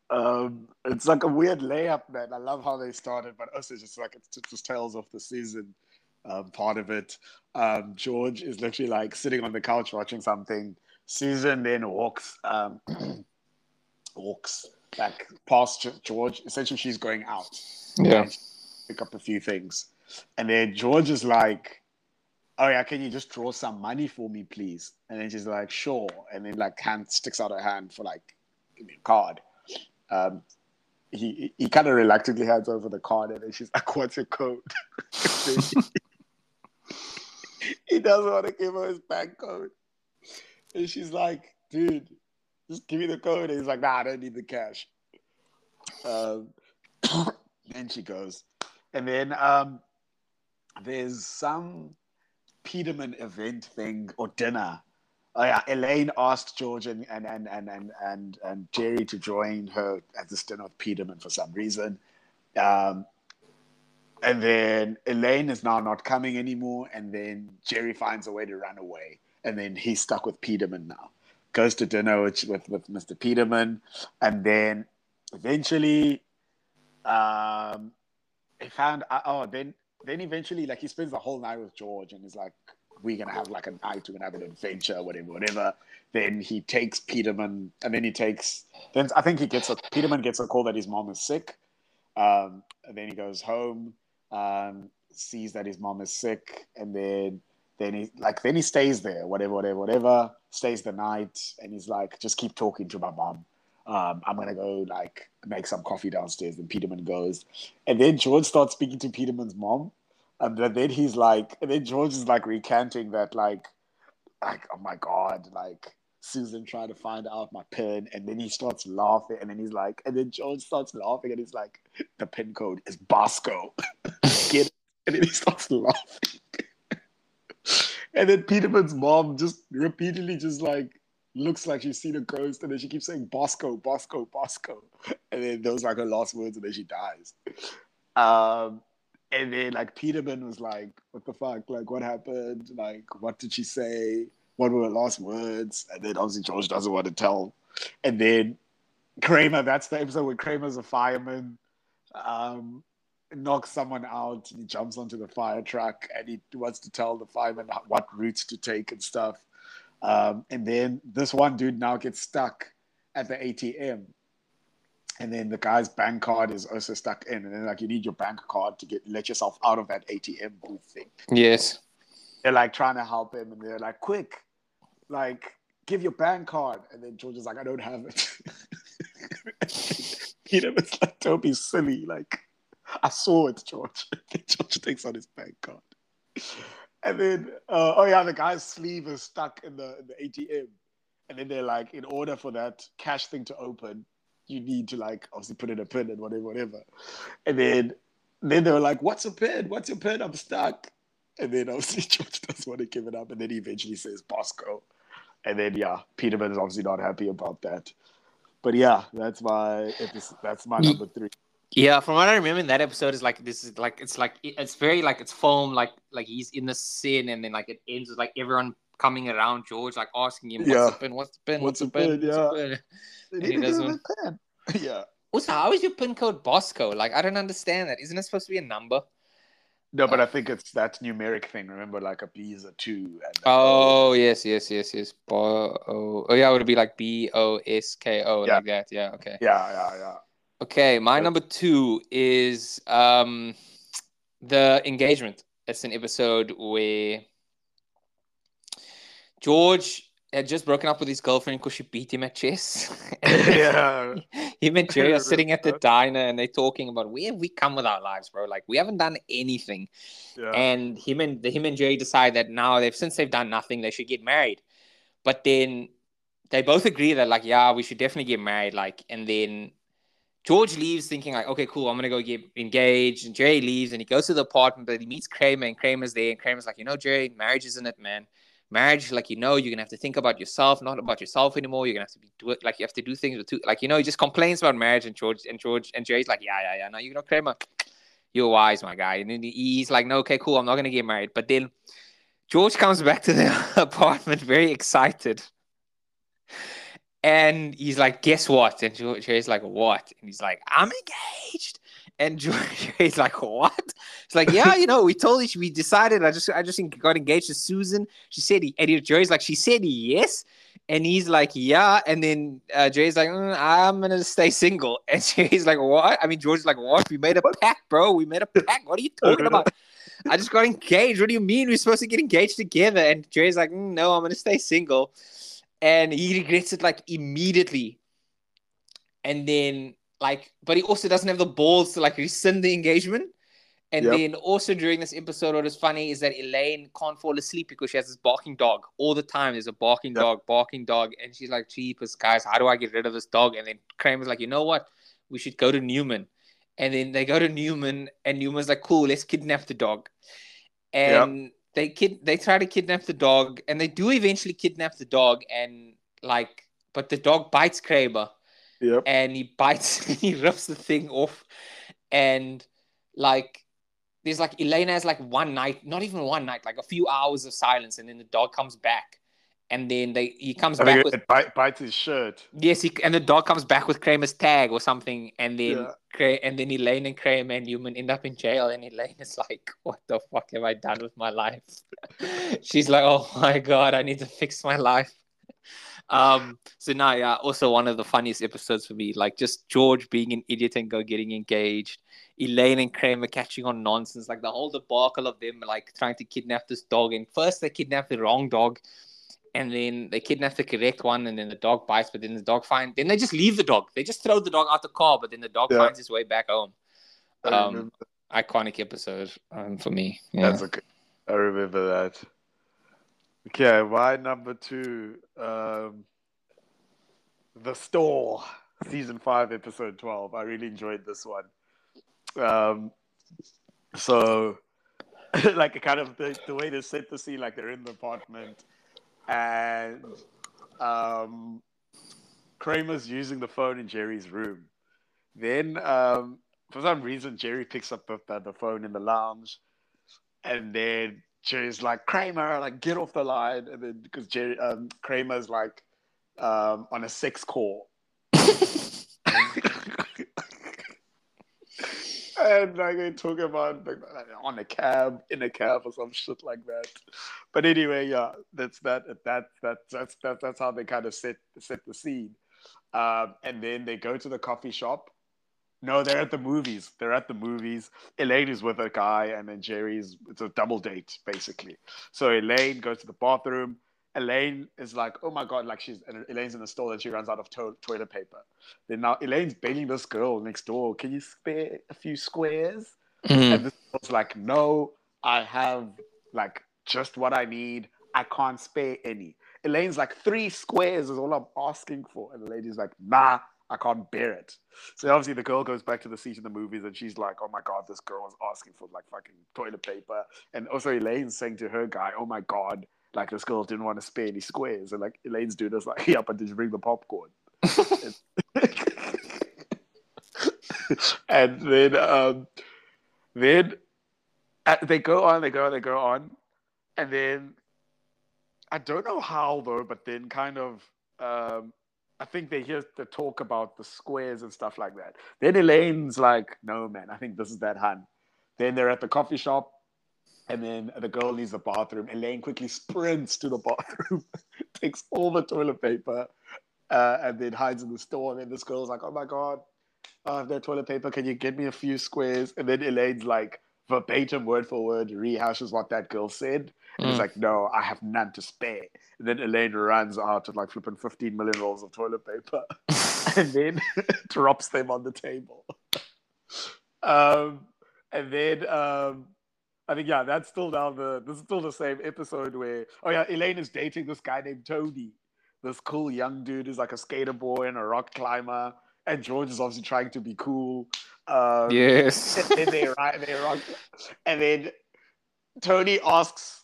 Speaker 2: um, it's like a weird layup, man. I love how they started, but also just like it's just tails off the season. Um, part of it. Um, George is literally like sitting on the couch watching something. Susan then walks um, walks back past George. Essentially, she's going out
Speaker 1: yeah,
Speaker 2: pick up a few things. And then George is like, Oh yeah, can you just draw some money for me, please? And then she's like, Sure. And then like hand sticks out her hand for like give me a card. Um he he kind of reluctantly hands over the card and then she's like, What's your code? he doesn't want to give her his bank code. And she's like, dude, just give me the code. And he's like, nah, I don't need the cash. Um, then she goes. And then um, there's some Peterman event thing or dinner. Oh yeah, Elaine asked George and and and and and and, Jerry to join her at this dinner with Peterman for some reason. Um, and then Elaine is now not coming anymore, and then Jerry finds a way to run away, and then he's stuck with Peterman now. Goes to dinner with with, with Mr. Peterman, and then eventually, um, he found uh, oh then then eventually like he spends the whole night with George and is like we're gonna have like a night, we're gonna have an adventure, whatever, whatever. Then he takes Peterman, and then he takes. Then I think he gets a Peterman gets a call that his mom is sick. Um, and then he goes home, um, sees that his mom is sick, and then then he like then he stays there, whatever, whatever, whatever. Stays the night, and he's like, just keep talking to my mom. Um, I'm gonna go like make some coffee downstairs. And Peterman goes, and then George starts speaking to Peterman's mom, and then he's like, and then George is like recanting that like, like oh my god, like Susan trying to find out my pin, and then he starts laughing, and then he's like, and then George starts laughing, and he's like, the pin code is Bosco, get it? And then he starts laughing. And then Peterman's mom just repeatedly just like looks like she's seen a ghost, and then she keeps saying Bosco, Bosco, Bosco, and then those like her last words, and then she dies. Um, and then like Peterman was like, "What the fuck? Like, what happened? Like, what did she say? What were her last words?" And then obviously George doesn't want to tell. And then Kramer, that's the episode where Kramer's a fireman. Um, knocks someone out and he jumps onto the fire truck and he wants to tell the fireman what routes to take and stuff. Um, and then this one dude now gets stuck at the ATM. And then the guy's bank card is also stuck in. And then like you need your bank card to get let yourself out of that ATM booth thing.
Speaker 1: Yes.
Speaker 2: They're like trying to help him and they're like, quick, like give your bank card. And then George is like, I don't have it. Peter was like, don't be silly. Like I saw it, George. George takes out his bank card. And then, uh, oh yeah, the guy's sleeve is stuck in the, in the ATM. And then they're like, in order for that cash thing to open, you need to like obviously put in a pin and whatever, whatever. And then, then they were like, "What's a pin? What's your pin? I'm stuck." And then obviously George doesn't want to give it up, and then he eventually says Bosco. And then yeah, Peterman is obviously not happy about that. But yeah, that's my that's my number three.
Speaker 1: Yeah, from what I remember in that episode is like this is like it's like it's very like it's film like like he's in the scene and then like it ends with like everyone coming around George like asking him what's
Speaker 2: Yeah.
Speaker 1: the pin, what's the pin,
Speaker 2: What's
Speaker 1: what's,
Speaker 2: the
Speaker 1: pin,
Speaker 2: pin?
Speaker 1: what's the
Speaker 2: Yeah.
Speaker 1: pin? And he
Speaker 2: to give him
Speaker 1: doesn't-
Speaker 2: a. Yeah.
Speaker 1: Also, how is your pin code Bosco? Like I don't understand that. Isn't it supposed to be a number?
Speaker 2: No, but I uh, think it's that numeric thing. Remember, like a B is a two. And
Speaker 1: Oh yes, yes, yes, yes. Bo- oh, oh yeah, it would be like B O S K O
Speaker 2: Yeah.
Speaker 1: like that. Yeah, okay.
Speaker 2: Yeah, yeah, yeah.
Speaker 1: Okay, my number two is um the engagement. It's an episode where George had just broken up with his girlfriend because she beat him at chess.
Speaker 2: yeah.
Speaker 1: him and Jerry are sitting at the diner and they're talking about where have we come with our lives, bro? Like we haven't done anything.
Speaker 2: Yeah.
Speaker 1: And him and him and Jerry decide that now they've since they've done nothing, they should get married. But then they both agree that like, yeah, we should definitely get married. Like, and then George leaves thinking like, okay, cool, I'm gonna go get engaged. And Jerry leaves and he goes to the apartment, but he meets Kramer and Kramer's there, and Kramer's like, you know, Jerry, marriage isn't it, man. Marriage, like you know, you're gonna have to think about yourself, not about yourself anymore. You're gonna have to be do it like you have to do things with two like you know, he just complains about marriage and George and George and Jerry's like, Yeah, yeah, yeah. No, you know, Kramer, you're wise, my guy. And then he's like, No, okay, cool, I'm not gonna get married. But then George comes back to the apartment very excited. And he's like, guess what? And George Jerry's like, what? And he's like, I'm engaged. And George Jerry's like, what? It's like, yeah, you know, we told you, we decided. I just, I just got engaged to Susan. She said, he, and Jerry's like, she said yes. And he's like, yeah. And then uh, Jerry's like, "Mm, I'm going to stay single. And Jerry's like, what? I mean, George's like, what? We made a pact, bro. We made a pact. What are you talking about? I just got engaged. What do you mean? We're supposed to get engaged together. And Jerry's like, "Mm, no, I'm going to stay single. And he regrets it like immediately. And then, like, but he also doesn't have the balls to like rescind the engagement. And
Speaker 2: Yep.
Speaker 1: then also during this episode, what is funny is that Elaine can't fall asleep because she has this barking dog all the time. There's a barking
Speaker 2: Yep.
Speaker 1: dog, barking dog, and she's like, "Jeepers, guys, how do I get rid of this dog?" And then Kramer's like, "You know what? We should go to Newman." And then they go to Newman, and Newman's like, "Cool, let's kidnap the dog." And they kid, they try to kidnap the dog, and they do eventually kidnap the dog, and like, but the dog bites Kramer
Speaker 2: Yep.
Speaker 1: and he bites he rips the thing off. And like there's like Elena has like one night not even one night like a few hours of silence and then the dog comes back and then they he comes
Speaker 2: I
Speaker 1: back with
Speaker 2: it bite, bites his shirt.
Speaker 1: yes, he, and the dog comes back with Kramer's tag or something, and then
Speaker 2: Yeah.
Speaker 1: And then Elaine and Kramer and Newman end up in jail, and Elaine is like, "What the fuck have I done with my life?" She's like, "Oh my god, I need to fix my life." Um, so now, yeah, also one of the funniest episodes for me, like just George being an idiot and go getting engaged, Elaine and Kramer catching on nonsense, like the whole debacle of them like trying to kidnap this dog, and first they kidnap the wrong dog, and then they kidnap the correct one, and then the dog bites, but then the dog finds. then they just leave the dog, they just throw the dog out the car, but then the dog
Speaker 2: Yeah.
Speaker 1: finds his way back home. Um, iconic episode um, for me. Yeah.
Speaker 2: That's a good. I remember that. Okay, why number two, um, the stall, season five, episode twelve. I really enjoyed this one. Um, so, like, kind of the, the way they set the scene, like they're in the apartment, and um, Kramer's using the phone in Jerry's room. Then, um, for some reason, Jerry picks up the, the, phone in the lounge, and then Jerry's like, Kramer, like, get off the line. And then, because Jerry, um, Kramer's like, um, on a sex call. and like they talk about like, on a cab, in a cab, or some shit like that. But anyway, yeah, that's that. That that that's that, that's how they kind of set set the scene. Um, and then they go to the coffee shop. No, they're at the movies. They're at the movies. Elaine is with a guy, and then Jerry's. It's a double date, basically. So Elaine goes to the bathroom. Elaine is like, "Oh my god!" Like she's and Elaine's in the store, and she runs out of to- toilet paper. Then now Elaine's begging this girl next door, "Can you spare a few squares?"
Speaker 1: Mhm.
Speaker 2: And this girl's like, "No, I have like just what I need. I can't spare any." Elaine's like, three squares is all I'm asking for," and the lady's like, "Nah." I can't bear it. So obviously the girl goes back to the seat in the movies and she's like, Oh my god, this girl is asking for like fucking toilet paper. And also Elaine's saying to her guy, Oh my god, like this girl didn't want to spare any squares. And like Elaine's doing this like, Yeah, but did you bring the popcorn? and then um then uh, they go on, they go, on, they go on, and then I don't know how though, but then kind of um I think they hear the talk about the squares and stuff like that. Then Elaine's like, "No, man, I think this is that hun." Then they're at the coffee shop, and then the girl leaves the bathroom. Elaine quickly sprints to the bathroom, takes all the toilet paper, uh, and then hides in the store. And then this girl's like, "Oh my god, I have no toilet paper. Can you get me a few squares?" And then Elaine's like, verbatim, word for word, rehashes what that girl said. And he's
Speaker 1: Mm.
Speaker 2: like, "No, I have none to spare." And then Elaine runs out with like flipping 15 million rolls of toilet paper and then drops them on the table. Um, and then um, I think yeah, that's still down the. This is still the same episode where oh yeah, Elaine is dating this guy named Tony, this cool young dude who's like a skater boy and a rock climber, and George is obviously trying to be cool. Um,
Speaker 1: yes.
Speaker 2: and then they ri- they rock, and then Tony asks,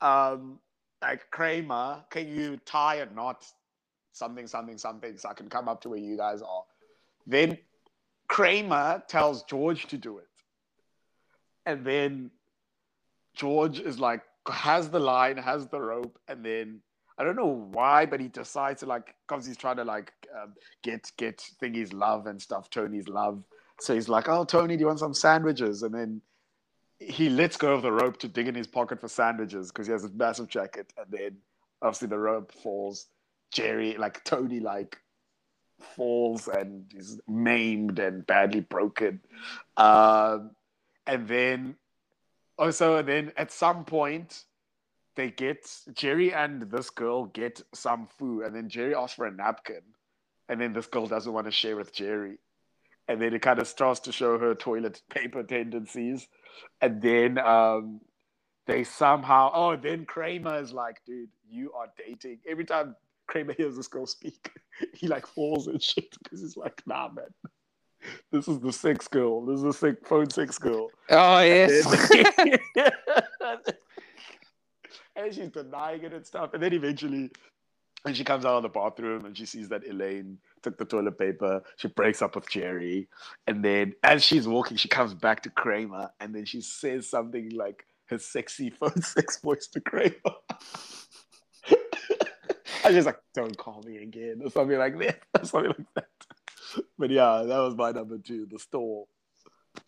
Speaker 2: um, like Kramer, can you tie a knot, something, something, something, so I can come up to where you guys are. Then Kramer tells George to do it, and then George is like has the line, has the rope, and then I don't know why, but he decides to like because he's trying to like um, get get thingy's love and stuff, Tony's love. So he's like, "Oh, Tony, do you want some sandwiches?" And then he lets go of the rope to dig in his pocket for sandwiches because he has a massive jacket. And then obviously the rope falls. Jerry, like Tony, like falls and is maimed and badly broken. Um, and then also, then at some point, they get Jerry and this girl get some food, and then Jerry asks for a napkin, and then this girl doesn't want to share with Jerry and then it kind of starts to show her toilet paper tendencies. And then um, they somehow, oh, then Kramer is like, dude, you are dating. Every time Kramer hears this girl speak, he like falls and shit because he's like, nah, man. This is the sex girl. This is the sick phone sex girl.
Speaker 1: Oh yes.
Speaker 2: and she's denying it and stuff. And then eventually, and she comes out of the bathroom and she sees that Elaine took the toilet paper, she breaks up with Jerry. And then as she's walking, she comes back to Kramer and then she says something like her sexy phone sex voice to Kramer. I just like, don't call me again, or something like that. something like that. But yeah, that was my number two, the stall.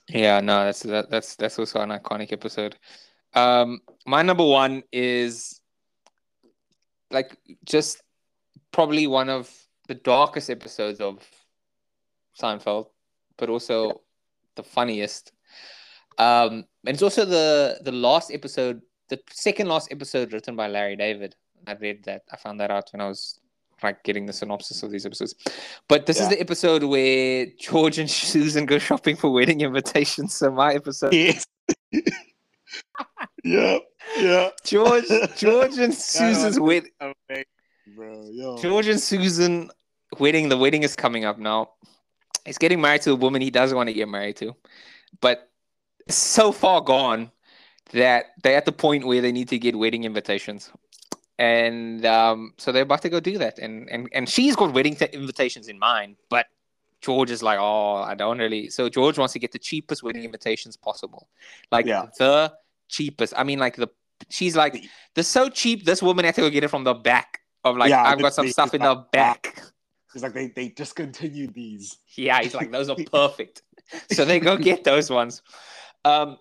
Speaker 1: Yeah, no, that's that, that's that's also an iconic episode. Um, my number one is like just probably one of the darkest episodes of Seinfeld, but also the funniest. Um, and it's also the the last episode, the second last episode written by Larry David. I read that. I found that out when I was like getting the synopsis of these episodes. But this yeah. is the episode where George and Susan go shopping for wedding invitations. So my episode.
Speaker 2: Yes. yeah, yeah.
Speaker 1: George, George and Susan's wedding.
Speaker 2: Bro, yo.
Speaker 1: George and Susan wedding. The wedding is coming up now. He's getting married to a woman he doesn't want to get married to, but so far gone that they're at the point where they need to get wedding invitations and um, so they're about to go do that. And and and she's got wedding t- invitations in mind but george is like oh i don't really so george wants to get the cheapest wedding invitations possible. Like yeah. the cheapest. I mean like the she's like they're so cheap this woman had to go get it from the back of like yeah, i've got some stuff in like, the back.
Speaker 2: it's like they they discontinued these.
Speaker 1: Yeah he's like those are perfect. So they go get those ones. Um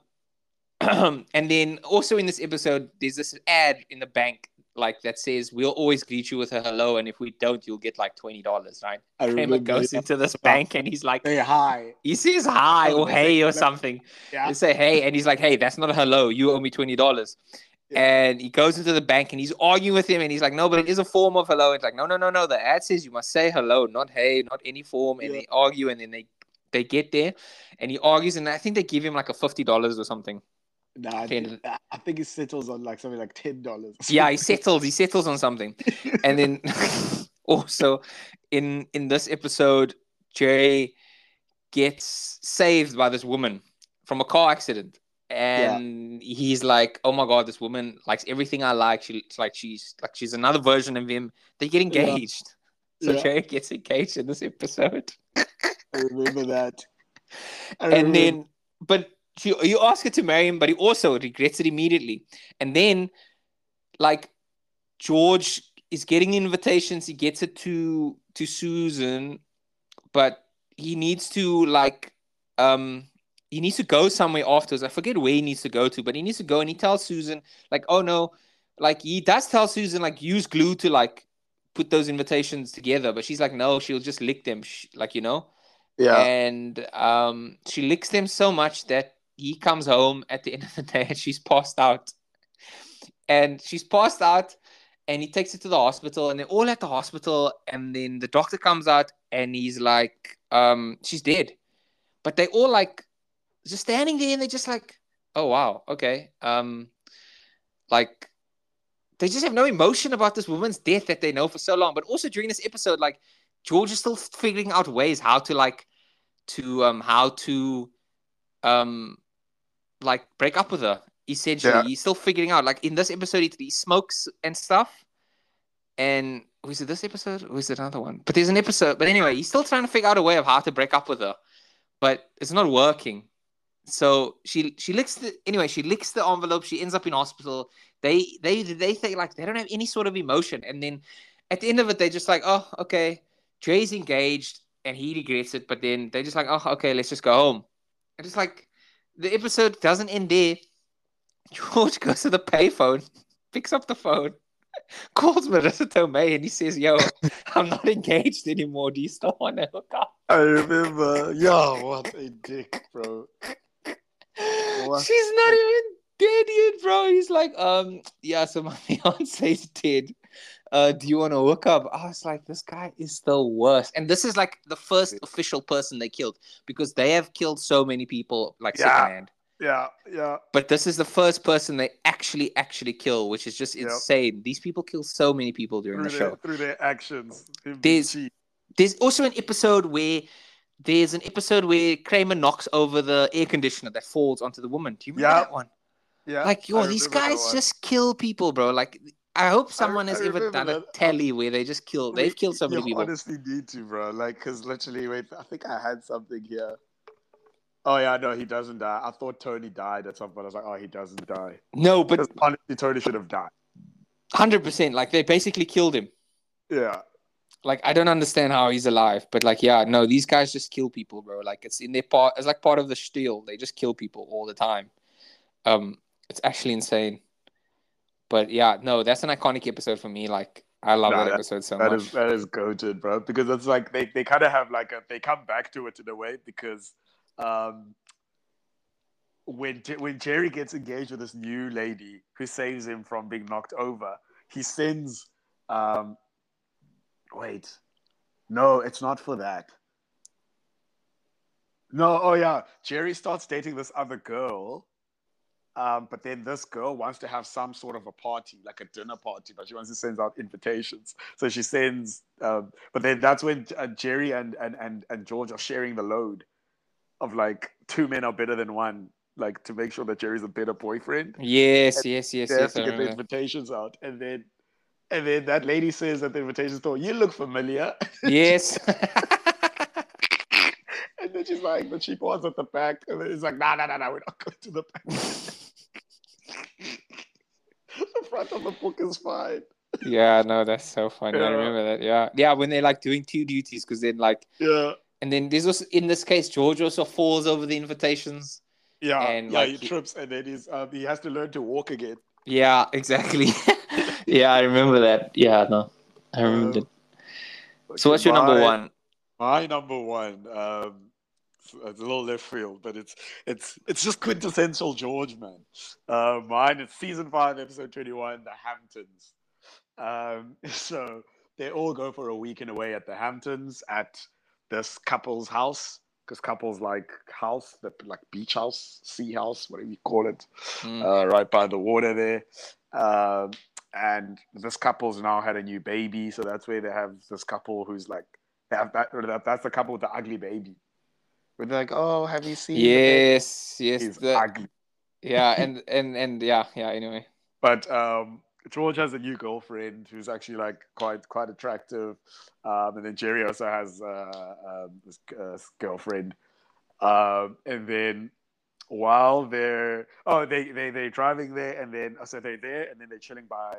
Speaker 1: and then also in this episode there's this ad in the bank like that says we'll always greet you with a hello, and if we don't, you'll get like twenty dollars, right? I Kramer goes into this bank and he's like,
Speaker 2: "Hey, hi."
Speaker 1: He says hi or hey or something. Yeah. They say hey, and he's like, "Hey, that's not a hello. You owe me twenty dollars." Yeah. And he goes into the bank and he's arguing with him, and he's like, "No, but it is a form of hello." It's like, "No, no, no, no. The ad says you must say hello, not hey, not any form." And yeah. they argue, and then they they get there, and he argues, and I think they give him like a fifty dollars or something.
Speaker 2: Nah, I, think, I think he settles on like something like ten dollars.
Speaker 1: Yeah, he settles. He settles on something, and then also in in this episode, Jerry gets saved by this woman from a car accident, and yeah. he's like, "Oh my god, this woman likes everything I like. She's like she's like she's another version of him. They get engaged." Yeah. So yeah. Jerry gets engaged in this episode.
Speaker 2: I remember that.
Speaker 1: I and remember. then, but she, you ask her to marry him, but he also regrets it immediately. And then, like, George is getting invitations. He gets it to to Susan, but he needs to like um he needs to go somewhere afterwards. I forget where he needs to go to, but he needs to go and he tells Susan like, oh no, like he does tell Susan like use glue to like put those invitations together, but she's like, no, she'll just lick them, like you know. Yeah. And um, she licks them so much that he comes home at the end of the day and she's passed out. And she's passed out and he takes her to the hospital and they're all at the hospital and then the doctor comes out and he's like, um, she's dead. But they all like just standing there and they're just like, oh wow, okay. Um like they just have no emotion about this woman's death that they know for so long. But also during this episode, like George is still figuring out ways how to like to um how to um like break up with her. Essentially, yeah. he's still figuring out. Like in this episode, he, he smokes and stuff. And was it this episode or was it another one? But there's an episode. But anyway, he's still trying to figure out a way of how to break up with her, but it's not working. So she she licks the anyway. She licks the envelope. She ends up in hospital. They they they think like they don't have any sort of emotion. And then at the end of it, they're just like, oh okay, Jay's engaged and he regrets it. But then they're just like, oh okay, let's just go home. And it's like the episode doesn't end there. George goes to the payphone, picks up the phone, calls Marisa Tomei, and he says, "Yo, I'm not engaged anymore. Do you still want to hook up?"
Speaker 2: I remember. Yo, what a dick, bro.
Speaker 1: What She's not even dead yet, bro. He's like, um, yeah. So my fiance's dead uh, do you want to hook up? I was like, this guy is the worst. And this is like the first official person they killed because they have killed so many people like yeah. secondhand.
Speaker 2: Yeah, yeah.
Speaker 1: But this is the first person they actually actually kill, which is just yep. insane. These people kill so many people during
Speaker 2: through
Speaker 1: the
Speaker 2: their,
Speaker 1: show
Speaker 2: through their actions.
Speaker 1: There's there's also an episode where there's an episode where Kramer knocks over the air conditioner that falls onto the woman. Do you remember yep. that one?
Speaker 2: Yeah.
Speaker 1: Like, yo, these guys just kill people, bro. Like I hope someone I, has I ever done that. a telly where they just kill. They've killed so many people.
Speaker 2: Honestly, need to, bro. Like, because literally, wait, I think I had something here. Oh yeah, no, he doesn't die. I thought Tony died at some point. I was like, oh, he doesn't die.
Speaker 1: No, but
Speaker 2: honestly, Tony should have died.
Speaker 1: Hundred percent. Like they basically killed him.
Speaker 2: Yeah.
Speaker 1: Like I don't understand how he's alive, but like yeah, no, these guys just kill people, bro. Like it's in their part. It's like part of the steel. They just kill people all the time. Um, it's actually insane. But yeah, no, that's an iconic episode for me. Like I love
Speaker 2: No,
Speaker 1: that
Speaker 2: that-
Speaker 1: episode so
Speaker 2: That
Speaker 1: much.
Speaker 2: is that is goated, bro. Because it's like they, they kind of have like a they come back to it in a way because um when when Jerry gets engaged with this new lady who saves him from being knocked over, he sends um wait. No, it's not for that. No, oh yeah. Jerry starts dating this other girl. Um, but then this girl wants to have some sort of a party, like a dinner party, but she wants to send out invitations. So she sends, um, but then that's when uh, Jerry and, and, and, and George are sharing the load of like two men are better than one, like to make sure that Jerry's a better boyfriend.
Speaker 1: Yes, yes, yes,
Speaker 2: They have
Speaker 1: yes.
Speaker 2: to
Speaker 1: I
Speaker 2: get the
Speaker 1: remember
Speaker 2: invitations out. And then, and then that lady says at the invitation store, you look familiar.
Speaker 1: Yes.
Speaker 2: and then she's like, the cheap one's at the back. And then he's like, no, no, no, no, we're not going to the back. of the book is fine.
Speaker 1: yeah, no, that's so funny. I remember that. Yeah, yeah, when they're like doing two duties, because then like,
Speaker 2: Yeah.
Speaker 1: and then there's also in this case, George also falls over the invitations.
Speaker 2: Yeah,
Speaker 1: And,
Speaker 2: yeah,
Speaker 1: like,
Speaker 2: he trips and then he's um, he has to learn to walk again.
Speaker 1: Yeah, exactly. yeah, I remember that. Yeah, no, I remember
Speaker 2: Um,
Speaker 1: that. So, what's your number one?
Speaker 2: My number one, um, it's, it's a little left field, but it's it's it's just quintessential George, man. Uh, mine is season five, episode twenty-one, the Hamptons. Um, so they all go for a weekend away at the Hamptons at this couple's house because couples like house, the like beach house, sea house, whatever you call it,
Speaker 1: Mm.
Speaker 2: uh, right by the water there. Um, and this couple's now had a new baby, so that's where they have this couple who's like, they have that that's the couple with the ugly baby. Where they're like, oh, have you seen? the baby?"
Speaker 1: Yes, yes,
Speaker 2: He's
Speaker 1: the-
Speaker 2: ugly.
Speaker 1: yeah, and and and yeah, yeah. Anyway,
Speaker 2: But um, George has a new girlfriend who's actually like quite quite attractive, um, and then Jerry also has uh, um, this uh, girlfriend, um, and then while they're oh they they they're driving there, and then so they're there, and then they're chilling by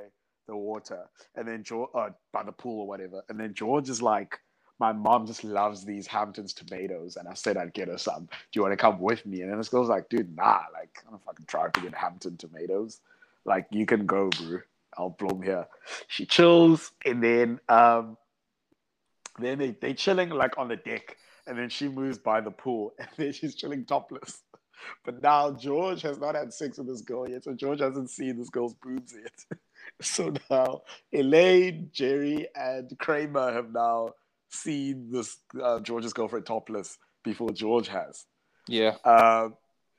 Speaker 2: the water, and then George uh, by the pool or whatever, and then George is like. My mom just loves these Hamptons tomatoes, and I said I'd get her some. Do you want to come with me? And then this girl's like, "Dude, nah, like I'm not fucking trying to get Hampton tomatoes." like you can go, bro. I'll bloom here. She chills, and then um, then they they chilling like on the deck, and then she moves by the pool, and then she's chilling topless. But now George has not had sex with this girl yet, so George hasn't seen this girl's boobs yet. so now Elaine, Jerry, and Kramer have now seen this uh, George's girlfriend topless before George has.
Speaker 1: yeah,
Speaker 2: Um,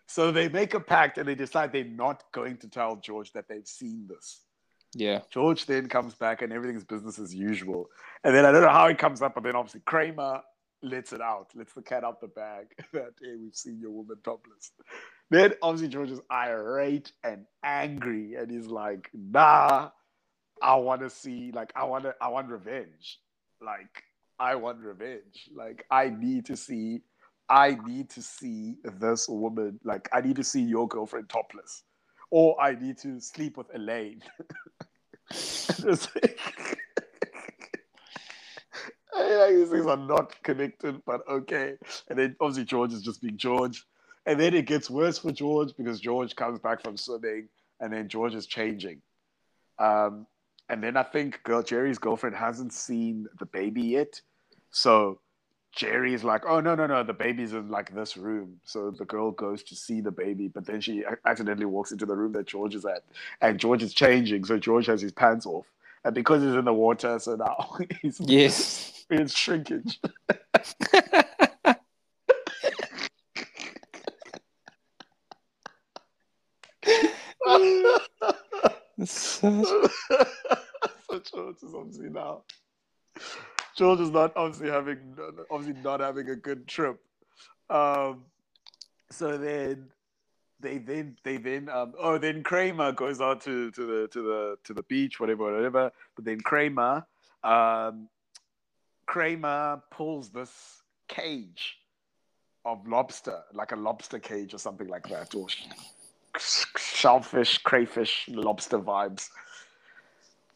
Speaker 2: so they make a pact and they decide they're not going to tell George that they've seen this.
Speaker 1: yeah,
Speaker 2: George then comes back and everything's business as usual. And then I don't know how it comes up, but then obviously Kramer lets it out, lets the cat out the bag that, hey, we've seen your woman topless. Then obviously George is irate and angry and he's like, nah, I want to see, like, I want to, I want revenge. Like, I want revenge. Like, I need to see, I need to see this woman, like, I need to see your girlfriend topless. Or I need to sleep with Elaine. Like- I mean, like, these things are not connected, but okay. And then obviously George is just being George. And then it gets worse for George because George comes back from swimming and then George is changing. Um, and then I think girl Jerry's girlfriend hasn't seen the baby yet. So Jerry's like, oh no, no, no, the baby's in like this room. So the girl goes to see the baby, but then she accidentally walks into the room that George is at. And George is changing, so George has his pants off. And because he's in the water, so now he's
Speaker 1: yes.
Speaker 2: it's shrinkage.
Speaker 1: So-
Speaker 2: so George is obviously now. George is not obviously having obviously not having a good trip. Um, so then they then they then um, oh then Kramer goes out to, to the to the to the beach whatever whatever. But then Kramer um, Kramer pulls this cage of lobster like a lobster cage or something like that or shellfish, crayfish, lobster vibes.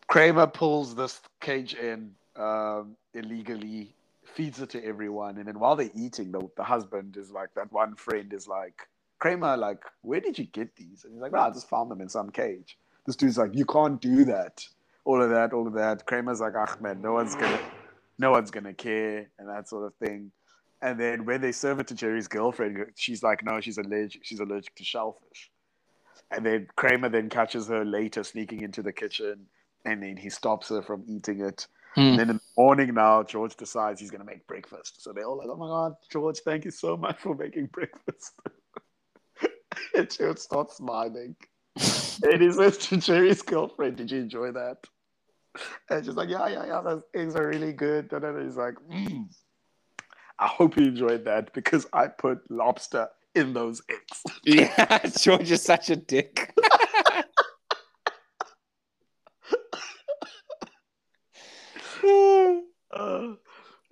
Speaker 2: Kramer pulls this cage in um, illegally, feeds it to everyone, and then while they're eating, the the husband is like that one friend is like Kramer, like where did you get these? And he's like, oh, I just found them in some cage. This dude's like, you can't do that. All of that, all of that. Kramer's like, ah man, no one's gonna, no one's gonna care, and that sort of thing. And then when they serve it to Jerry's girlfriend, she's like, no, she's allergic. She's allergic to shellfish. And then Kramer then catches her later sneaking into the kitchen, and then he stops her from eating it.
Speaker 1: Hmm.
Speaker 2: And then in the morning now, George decides he's gonna make breakfast. So they're all like, "Oh my god, George, thank you so much for making breakfast." and George starts smiling, and he says to Jerry's girlfriend, "Did you enjoy that?" And she's like, "Yeah, yeah, yeah, those eggs are really good." And then he's like, mm, "I hope you enjoyed that because I put lobster in those eggs."
Speaker 1: Yeah, George is such a dick.
Speaker 2: Uh,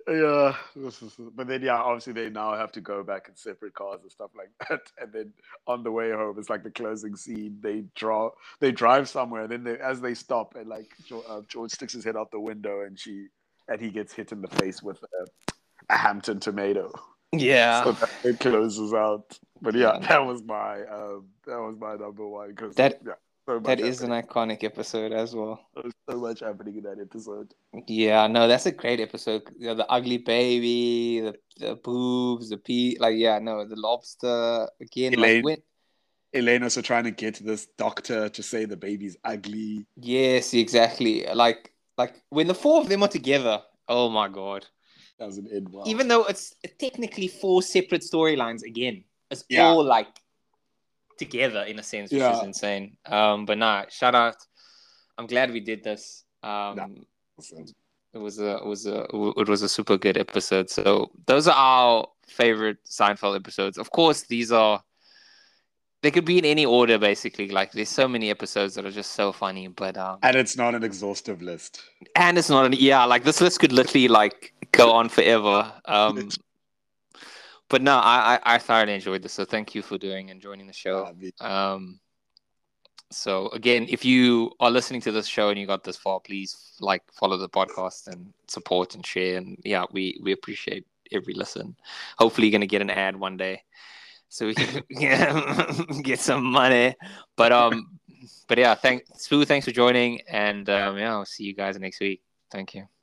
Speaker 2: yeah, this is, but then yeah, obviously they now have to go back in separate cars and stuff like that. And then on the way home, it's like the closing scene. They draw, they drive somewhere, and then they, as they stop, and like George, uh, George sticks his head out the window, and she and he gets hit in the face with a, a Hampton tomato.
Speaker 1: yeah.
Speaker 2: So that, it closes out. But yeah, that was my um, that was my number one because
Speaker 1: That-
Speaker 2: yeah, so
Speaker 1: That is an iconic episode as well.
Speaker 2: So much happening in that episode.
Speaker 1: Yeah, no, that's a great episode. You know, the ugly baby, the, the boobs, the pea, like yeah, no, the lobster again.
Speaker 2: Elaine.
Speaker 1: Like when,
Speaker 2: Elaine also trying to get this doctor to say the baby's ugly.
Speaker 1: yes, exactly. Like like when the four of them are together. Oh my god!
Speaker 2: Doesn't end well.
Speaker 1: Even though it's technically four separate storylines, again, it's
Speaker 2: Yeah.
Speaker 1: all like together in a sense, which is insane. Um, but nah, shout out. I'm glad we did this. Um, it was a it was a it was a super good episode. So those are our favorite Seinfeld episodes. Of course, these are they could be in any order basically. Like there's so many episodes that are just so funny, but um
Speaker 2: and it's not an exhaustive list.
Speaker 1: and it's not an yeah, like this list could literally like go on forever. Um but no, I, I I thoroughly enjoyed this. So thank you for doing and joining the show.
Speaker 2: Uh,
Speaker 1: Um, so again, if you are listening to this show and you got this far, please like follow the podcast and support and share. And yeah, we we appreciate every listen. Hopefully, you're gonna get an ad one day, so we can get some money. But um, but yeah, thanks, Sphu. Thanks for joining, and um, yeah, I'll see you guys next week. Thank you.